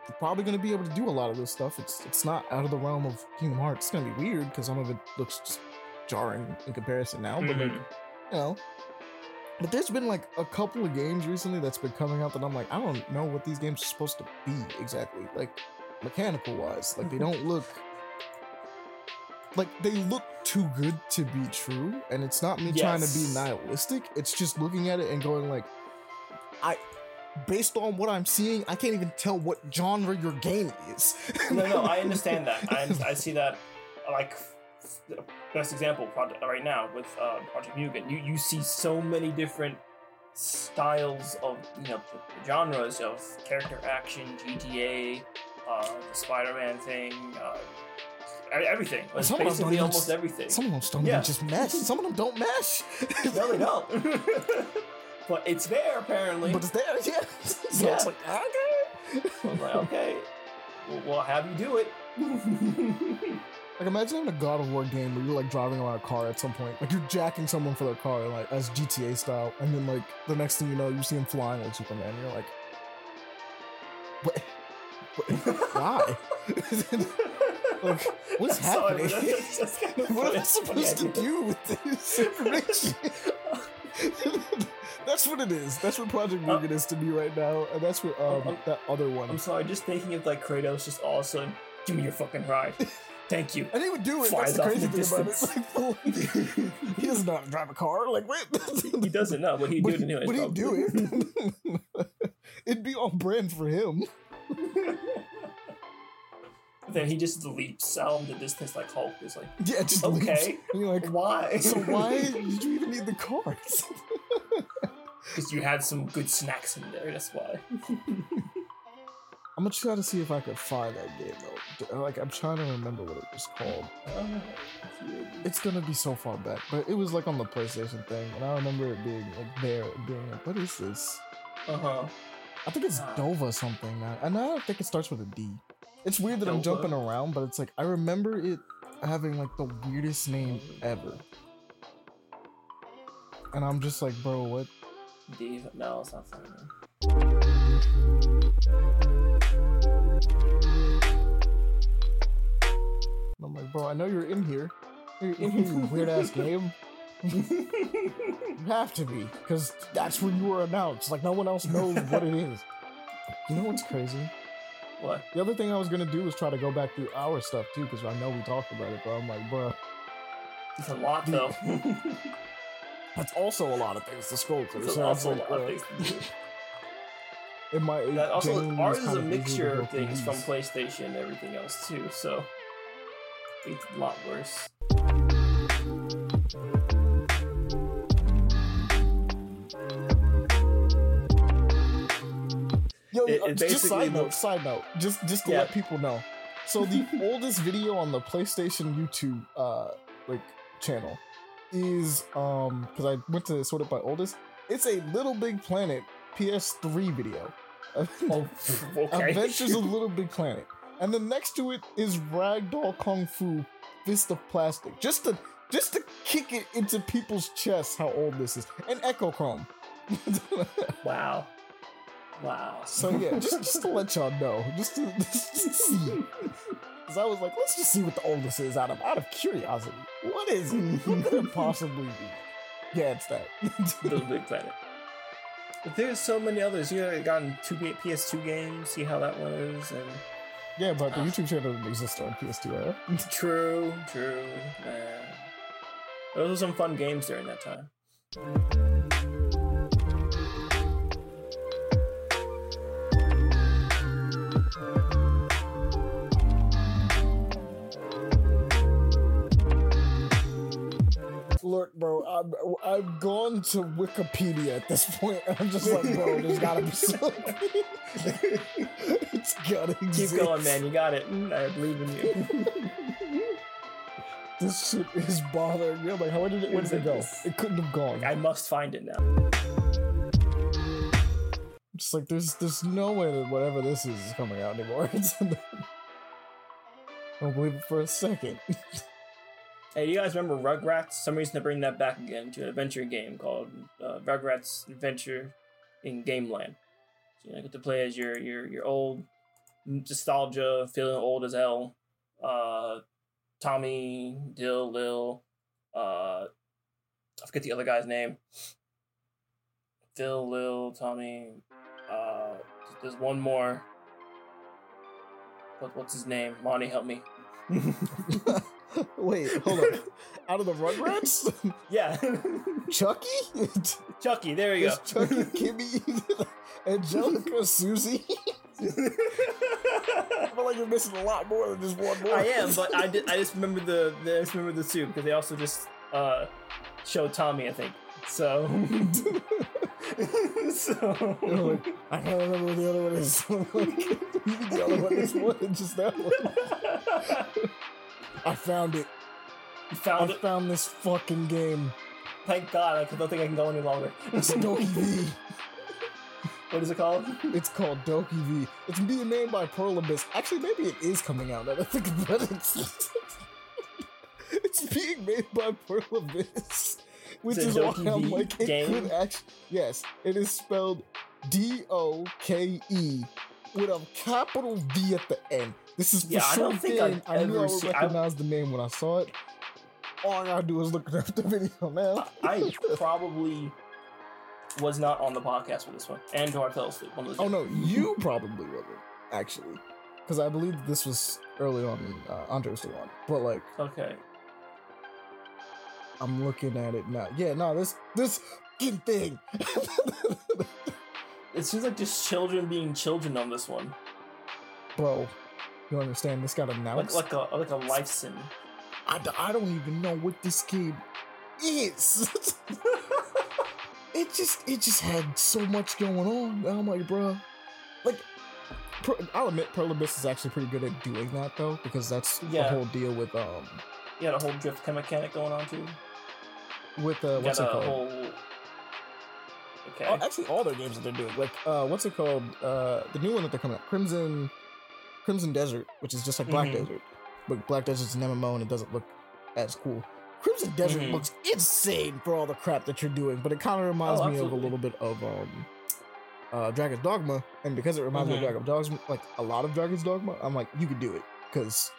[SPEAKER 2] you're probably going to be able to do a lot of this stuff it's it's not out of the realm of Kingdom Hearts it's going to be weird because some of it looks just jarring in comparison now but like
[SPEAKER 3] Mhm.
[SPEAKER 2] you know but there's been like a couple of games recently that's been coming out that I'm like I don't know what these games are supposed to be exactly like mechanical wise like they (laughs) don't look like they look too good to be true and it's not me trying to be nihilistic. It's just looking at it and going like i based on what i'm seeing i can't even tell what genre your game is.
[SPEAKER 3] No, no, I (laughs) understand that. I, I see that, like, best example project right now with uh, Project Mugen. You you see so many different styles of you know genres of character action, GTA, uh, the Spider-Man thing, uh, everything. Like,
[SPEAKER 2] Some of them
[SPEAKER 3] basically almost everything.
[SPEAKER 2] some of them don't
[SPEAKER 3] Yeah.
[SPEAKER 2] even just mesh some of them don't mesh (laughs)
[SPEAKER 3] no, they don't. (laughs) but it's there apparently.
[SPEAKER 2] but it's there yeah (laughs) so
[SPEAKER 3] Yeah.
[SPEAKER 2] it's like okay
[SPEAKER 3] I was like, okay, we'll, we'll have you do it.
[SPEAKER 2] Like imagine having a God of War game where you're like driving around a car at some point, like you're jacking someone for their car, like as GTA style, and then like the next thing you know, you see him flying like Superman. And you're like, what? what (laughs) why? (laughs) like, what's
[SPEAKER 3] Sorry,
[SPEAKER 2] happening?
[SPEAKER 3] but that's just kind of (laughs)
[SPEAKER 2] what am I supposed to do with this information? that's what it is. That's what Project
[SPEAKER 3] Uh,
[SPEAKER 2] is to me right now, and that's what um,
[SPEAKER 3] um,
[SPEAKER 2] that other one.
[SPEAKER 3] I'm sorry, just thinking of like Kratos just all of a sudden, give me your fucking ride. Thank you.
[SPEAKER 2] And he would do it.
[SPEAKER 3] Flies
[SPEAKER 2] That's the crazy thing about it. (laughs) Like, he doesn't know how to drive a car. Like, wait.
[SPEAKER 3] He doesn't know, but he'd do it anyway.
[SPEAKER 2] but he'd do it. (laughs) It'd be on brand for him. (laughs)
[SPEAKER 3] then he just leaps out in the distance like Hulk. Is like,
[SPEAKER 2] Yeah, just
[SPEAKER 3] Okay.
[SPEAKER 2] you're like,
[SPEAKER 3] why?
[SPEAKER 2] so why did you even need the cars?
[SPEAKER 3] Because you had some good snacks in there. That's why.
[SPEAKER 2] I'm gonna try to see if I could find that game though. Like, I'm trying to remember what it was called. It's gonna be so far back, but it was like on the PlayStation thing, and I remember it being like there, being like, what is this?
[SPEAKER 3] Uh huh.
[SPEAKER 2] I think it's
[SPEAKER 3] Ah.
[SPEAKER 2] Dova something now. And I don't think it starts with a D. It's weird that I'm jumping around, but it's like I remember it having like the weirdest name ever. And I'm just like, bro, what?
[SPEAKER 3] Dave, no, it's not funny.
[SPEAKER 2] I'm like, bro, I know you're in here. You're in here, you weird ass (laughs) game. You have to be, because that's when you were announced. Like no one else knows what it is. You know what's crazy?
[SPEAKER 3] what?
[SPEAKER 2] The other thing I was gonna do was try to go back through our stuff too, because I know we talked about it, but I'm like, bro,
[SPEAKER 3] It's a lot though.
[SPEAKER 2] that's also a lot of things to scroll through.
[SPEAKER 3] It's
[SPEAKER 2] So
[SPEAKER 3] also a
[SPEAKER 2] like,
[SPEAKER 3] lot of things. (laughs)
[SPEAKER 2] it might
[SPEAKER 3] That also, ours is a
[SPEAKER 2] of easy to
[SPEAKER 3] mixture of things from. PlayStation and everything else too. So it's a lot worse.
[SPEAKER 2] Yo,
[SPEAKER 3] It-
[SPEAKER 2] uh,
[SPEAKER 3] it
[SPEAKER 2] just side note,
[SPEAKER 3] looks-
[SPEAKER 2] side note, just just to
[SPEAKER 3] Yeah.
[SPEAKER 2] let people know. So the (laughs) oldest video on the PlayStation YouTube uh like channel is um because I went to sort it by oldest. It's a Little Big Planet PS3 video.
[SPEAKER 3] Oh, (laughs) okay.
[SPEAKER 2] Adventures of Little Big Planet. And then next to it is Ragdoll Kung Fu Fist of Plastic. Just to just to kick it into people's chests how old this is. And Echochrome. (laughs)
[SPEAKER 3] wow. Wow.
[SPEAKER 2] so yeah, just, just to let y'all know. Just to, (laughs) just to see. Because I was like, let's just see what the oldest is out of out of curiosity. What is it? What could it possibly be? Yeah, it's that.
[SPEAKER 3] Little Big Planet. But there's so many others. You know, gotten two PS2 games. See how that one is, and
[SPEAKER 2] yeah, but the ah. YouTube channel doesn't exist on PS2 era. (laughs)
[SPEAKER 3] true, true. Man. Those were some fun games during that time.
[SPEAKER 2] look, bro. I'm I've gone to Wikipedia at this point. (laughs) I'm just like, bro, there's gotta be something. (laughs) it's gotta exist.
[SPEAKER 3] Keep going, man. You got it. I believe in you. (laughs)
[SPEAKER 2] This shit is bothering me. I'm like, how did it? Where did it go? It couldn't have gone.
[SPEAKER 3] I must find it now.
[SPEAKER 2] Just like there's there's no way that whatever this is is coming out anymore. I don't believe it for a second.
[SPEAKER 3] Hey, do you guys remember Rugrats? Some reason to bring that back again to an adventure game called uh, Rugrats Adventure in Gameland. So you know, get to play as your your your old nostalgia, feeling old as hell. Uh, Tommy, Dill, Lil. Uh, I forget the other guy's name. Dill, Lil, Tommy. Uh, there's one more. What, what's his name? Monty, help me. (laughs) (laughs) (laughs)
[SPEAKER 2] Wait, hold on. (laughs) Out of the Rugrats, (laughs)
[SPEAKER 3] yeah,
[SPEAKER 2] Chucky,
[SPEAKER 3] Chucky. There you
[SPEAKER 2] There's
[SPEAKER 3] go.
[SPEAKER 2] Chucky, Kimmy, Angelica, Susie. I feel like you're missing a lot more than just one more.
[SPEAKER 3] I am, but I did. I just remember the. I just remember the two because they also just uh showed Tommy. I think so. so
[SPEAKER 2] like, I can't remember what the other one is. You mean the other one is more just that one. I found it.
[SPEAKER 3] you
[SPEAKER 2] I
[SPEAKER 3] found it.
[SPEAKER 2] found this fucking game.
[SPEAKER 3] Thank God. I don't think I can go any longer.
[SPEAKER 2] It's (laughs) Doki V.
[SPEAKER 3] what is it called?
[SPEAKER 2] It's called DokeV. It's being made by Pearl Abyss. Actually, maybe it is coming out. I think about it. It's, (laughs) it's being made by Pearl Abyss. Which
[SPEAKER 3] is
[SPEAKER 2] why I'm like, it
[SPEAKER 3] game?
[SPEAKER 2] could actually. Yes, it is spelled D O K E with a capital V at the end. This is for
[SPEAKER 3] Yeah, I don't think
[SPEAKER 2] game.
[SPEAKER 3] I've
[SPEAKER 2] I knew I would
[SPEAKER 3] I-
[SPEAKER 2] recognize the name when I saw it. All I gotta do is look (laughs) up the video now.
[SPEAKER 3] I probably was not on the podcast for this one, and or I fell asleep. One of the
[SPEAKER 2] Oh no, you probably wasn't actually, because I believe this was early on. Uh, Andre was still on, but like
[SPEAKER 3] Okay.
[SPEAKER 2] I'm looking at it now. Yeah, no, this this thing. (laughs)
[SPEAKER 3] It seems like just children being children on this one,
[SPEAKER 2] Bro, you understand? This got
[SPEAKER 3] like
[SPEAKER 2] announced.
[SPEAKER 3] like a like a life sim.
[SPEAKER 2] I don't even know what this game is. (laughs) it just it just had so much going on. I'm like, bro, like. I'll admit, Pearl Abyss is actually pretty good at doing that though, because that's the whole deal with um
[SPEAKER 3] You got a whole drift mechanic going on too.
[SPEAKER 2] with uh what's it called?
[SPEAKER 3] whole. Okay.
[SPEAKER 2] Oh, actually, all their games that they're doing, like uh, what's it called? Uh, the new one that they're coming out, Crimson, Crimson Desert, which is just like Black
[SPEAKER 3] Mhm.
[SPEAKER 2] Desert, but Black Desert's an MMO and it doesn't look as cool. Crimson Desert
[SPEAKER 3] Mhm.
[SPEAKER 2] looks insane for all the crap that you're doing, but it kind of reminds
[SPEAKER 3] Oh,
[SPEAKER 2] me of a little bit of um, uh, Dragon's Dogma, and because it reminds me
[SPEAKER 3] Mhm.
[SPEAKER 2] of Dragon's Dogma, like a lot of Dragon's Dogma, I'm like, you could do it because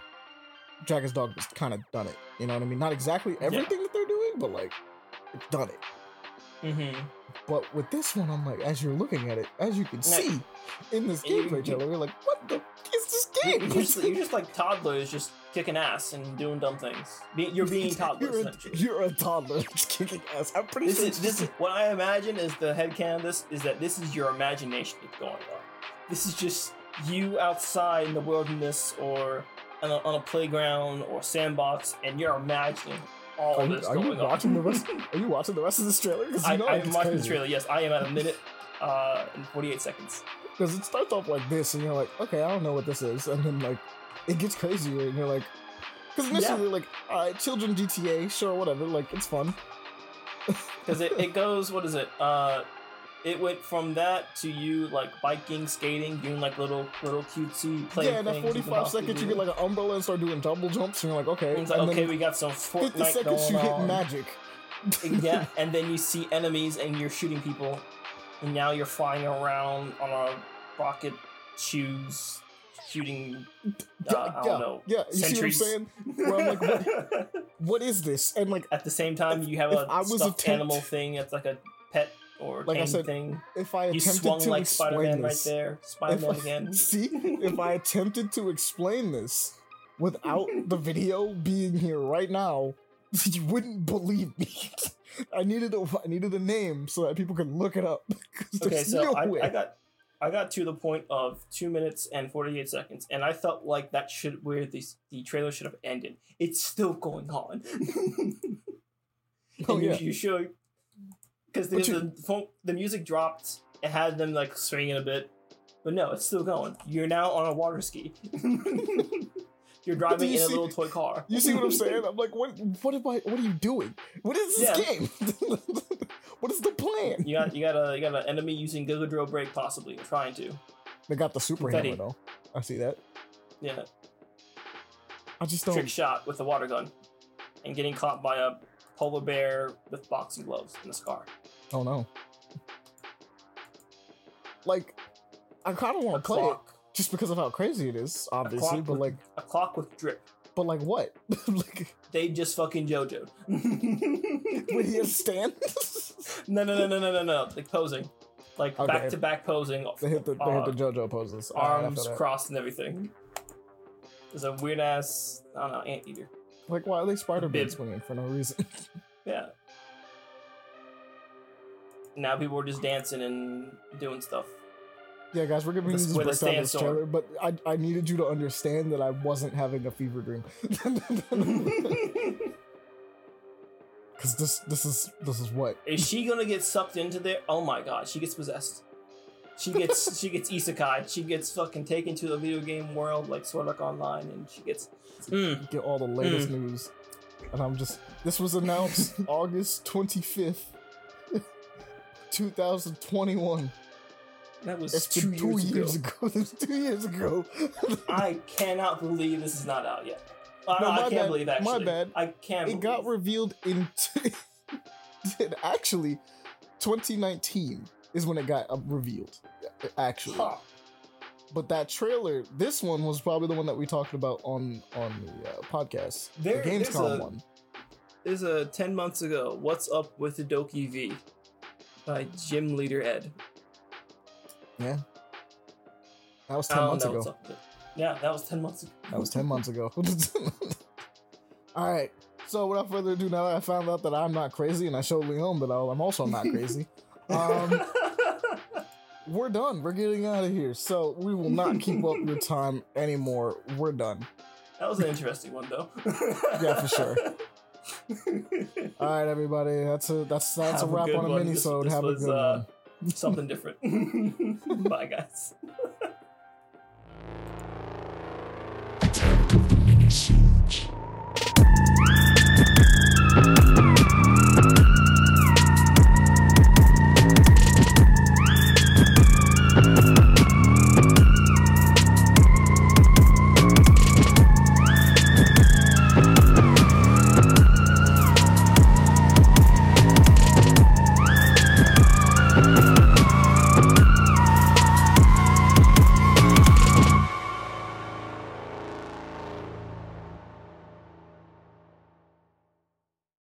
[SPEAKER 2] Dragon's Dogma's kind of done it. You know what I mean? Not exactly everything that they're doing, but like, it's done it.
[SPEAKER 3] mm-hmm.
[SPEAKER 2] But with this one, I'm like, as you're looking at it, as you can
[SPEAKER 3] Yeah.
[SPEAKER 2] see in this gameplay trailer, you're like, what the f- is
[SPEAKER 3] You're, just, you're just like toddlers, just kicking ass and doing dumb things. Be, you're being toddlers. (laughs)
[SPEAKER 2] you're, a,
[SPEAKER 3] essentially.
[SPEAKER 2] you're a toddler (laughs) that's kicking ass. I'm pretty
[SPEAKER 3] This
[SPEAKER 2] sure
[SPEAKER 3] is this is what I imagine is the headcanon. of This is that this is your imagination that's going on. This is just you outside in the wilderness or on a, on a playground or sandbox, and you're imagining all
[SPEAKER 2] Are you,
[SPEAKER 3] this
[SPEAKER 2] are
[SPEAKER 3] going
[SPEAKER 2] you watching
[SPEAKER 3] on.
[SPEAKER 2] the rest? (laughs) Are you watching the rest of this trailer?
[SPEAKER 3] I,
[SPEAKER 2] you know
[SPEAKER 3] I'm watching the trailer. Yes, I am at a minute uh, and 48 seconds.
[SPEAKER 2] Because it starts off like this, and you're like, okay, I don't know what this is, and then like it gets crazier, and you're like, because initially
[SPEAKER 3] Yeah.
[SPEAKER 2] like, all right, children GTA, sure, whatever, like it's fun. (laughs)
[SPEAKER 3] because it, it goes what is it uh it went from that to you like biking skating doing like little little cutesy play
[SPEAKER 2] yeah, in
[SPEAKER 3] you can
[SPEAKER 2] 45 seconds, you get like an umbrella and start doing double jumps, and you're like, okay,
[SPEAKER 3] And it's like,
[SPEAKER 2] and
[SPEAKER 3] okay we got some Fortnite
[SPEAKER 2] 50
[SPEAKER 3] Fortnite
[SPEAKER 2] seconds you hit magic.
[SPEAKER 3] yeah (laughs) and then you see enemies and you're shooting people and now you're flying around on a rocket shoes shooting uh, I don't
[SPEAKER 2] yeah,
[SPEAKER 3] know
[SPEAKER 2] yeah, you
[SPEAKER 3] centuries.
[SPEAKER 2] see what I'm saying? Where I'm like, what, (laughs) what is this? And like,
[SPEAKER 3] at the same time you have a
[SPEAKER 2] I was
[SPEAKER 3] stuffed
[SPEAKER 2] attempt-
[SPEAKER 3] animal thing that's like a pet or
[SPEAKER 2] Like I said,
[SPEAKER 3] thing
[SPEAKER 2] if I
[SPEAKER 3] you
[SPEAKER 2] attempted
[SPEAKER 3] swung
[SPEAKER 2] to
[SPEAKER 3] like
[SPEAKER 2] explain
[SPEAKER 3] spider-man right there spider-man
[SPEAKER 2] I-
[SPEAKER 3] again (laughs)
[SPEAKER 2] see, if I attempted to explain this without the video being here right now, (laughs) you wouldn't believe me. I needed a, I needed a name so that people can look it up. (laughs)
[SPEAKER 3] Okay, so
[SPEAKER 2] no
[SPEAKER 3] I. I got I got to the point of two minutes and forty eight seconds, and I felt like that should where the the trailer should have ended. It's still going on. (laughs)
[SPEAKER 2] Oh,
[SPEAKER 3] and you,
[SPEAKER 2] yeah.
[SPEAKER 3] you show because the, the music dropped. It had them like swinging a bit, but no, it's still going. You're now on a water ski. (laughs) You're driving
[SPEAKER 2] you
[SPEAKER 3] in a little toy car.
[SPEAKER 2] You see what I'm (laughs) saying? I'm like, what? What am I? What are you doing? What is this
[SPEAKER 3] Yeah.
[SPEAKER 2] game? (laughs) what is the plan?
[SPEAKER 3] You got you got a you got an enemy using Giga Drill Break possibly trying to.
[SPEAKER 2] They got the super
[SPEAKER 3] Confetti.
[SPEAKER 2] hammer though. I see that.
[SPEAKER 3] Yeah,
[SPEAKER 2] I just
[SPEAKER 3] trick
[SPEAKER 2] don't.
[SPEAKER 3] shot with a water gun, and getting caught by a polar bear with boxing gloves and a scar.
[SPEAKER 2] Oh no. Like, I kind of want to play it
[SPEAKER 3] clock.
[SPEAKER 2] Just because of how crazy it is, obviously. But
[SPEAKER 3] with-
[SPEAKER 2] like,
[SPEAKER 3] A clock with drip.
[SPEAKER 2] but like what? (laughs) like,
[SPEAKER 3] They just fucking JoJo. (laughs)
[SPEAKER 2] would he stand? (laughs)
[SPEAKER 3] no, no, no, no, no, no, no. Like posing, like
[SPEAKER 2] Okay.
[SPEAKER 3] back to back posing.
[SPEAKER 2] they hit the they
[SPEAKER 3] uh,
[SPEAKER 2] hit the JoJo poses. Right,
[SPEAKER 3] arms
[SPEAKER 2] that.
[SPEAKER 3] crossed and everything. There's a weird ass, I don't know, anteater.
[SPEAKER 2] Like, why are they Spider
[SPEAKER 3] Bib.
[SPEAKER 2] swinging for no reason?
[SPEAKER 3] Yeah. Now people are just dancing and doing stuff.
[SPEAKER 2] Yeah, guys, we're gonna be this
[SPEAKER 3] with a
[SPEAKER 2] this trailer, but I I needed you to understand that I wasn't having a fever dream. (laughs) Because this this is this is what
[SPEAKER 3] Is she gonna get sucked into there? Oh my god, she gets possessed. She gets (laughs) she gets isekai. She gets fucking taken to the video game world like Sword Art Online, and she gets. Mm,
[SPEAKER 2] get all the latest
[SPEAKER 3] Hmm.
[SPEAKER 2] news. And I'm just this was announced (laughs) August 25th, 2021.
[SPEAKER 3] That was
[SPEAKER 2] It's
[SPEAKER 3] two,
[SPEAKER 2] two
[SPEAKER 3] years,
[SPEAKER 2] years
[SPEAKER 3] ago.
[SPEAKER 2] ago. (laughs) Two years ago. (laughs)
[SPEAKER 3] I cannot believe this is not out yet. I,
[SPEAKER 2] No,
[SPEAKER 3] I can't
[SPEAKER 2] bad.
[SPEAKER 3] believe
[SPEAKER 2] My
[SPEAKER 3] actually.
[SPEAKER 2] bad.
[SPEAKER 3] I can't.
[SPEAKER 2] it got revealed in t- (laughs) actually 2019 is when it got uh, revealed. Actually,
[SPEAKER 3] Huh.
[SPEAKER 2] but that trailer, this one was probably the one that we talked about on on the uh, podcast,
[SPEAKER 3] There-
[SPEAKER 2] the Gamescom
[SPEAKER 3] a-
[SPEAKER 2] one.
[SPEAKER 3] There's a 10 months ago, What's Up with the DokeV by Gym Leader Ed.
[SPEAKER 2] Yeah, that was 10
[SPEAKER 3] don't
[SPEAKER 2] months
[SPEAKER 3] know
[SPEAKER 2] ago.
[SPEAKER 3] what's up with it. Yeah, that was 10 months ago.
[SPEAKER 2] That was 10 months ago. (laughs) All right. So, without further ado, now that I found out that I'm not crazy and I showed Leon that I'm also not crazy, (laughs) um, we're done. We're getting out of here. So, we will not keep up your (laughs) time anymore. We're done.
[SPEAKER 3] that was an interesting one, though.
[SPEAKER 2] Yeah, for sure. All right, everybody. That's a that's that's
[SPEAKER 3] Have
[SPEAKER 2] a
[SPEAKER 3] a
[SPEAKER 2] wrap
[SPEAKER 3] good
[SPEAKER 2] on a mini
[SPEAKER 3] this
[SPEAKER 2] Have a good
[SPEAKER 3] uh,
[SPEAKER 2] one. (laughs)
[SPEAKER 3] Something different. (laughs) Bye, guys.
[SPEAKER 4] Minisode.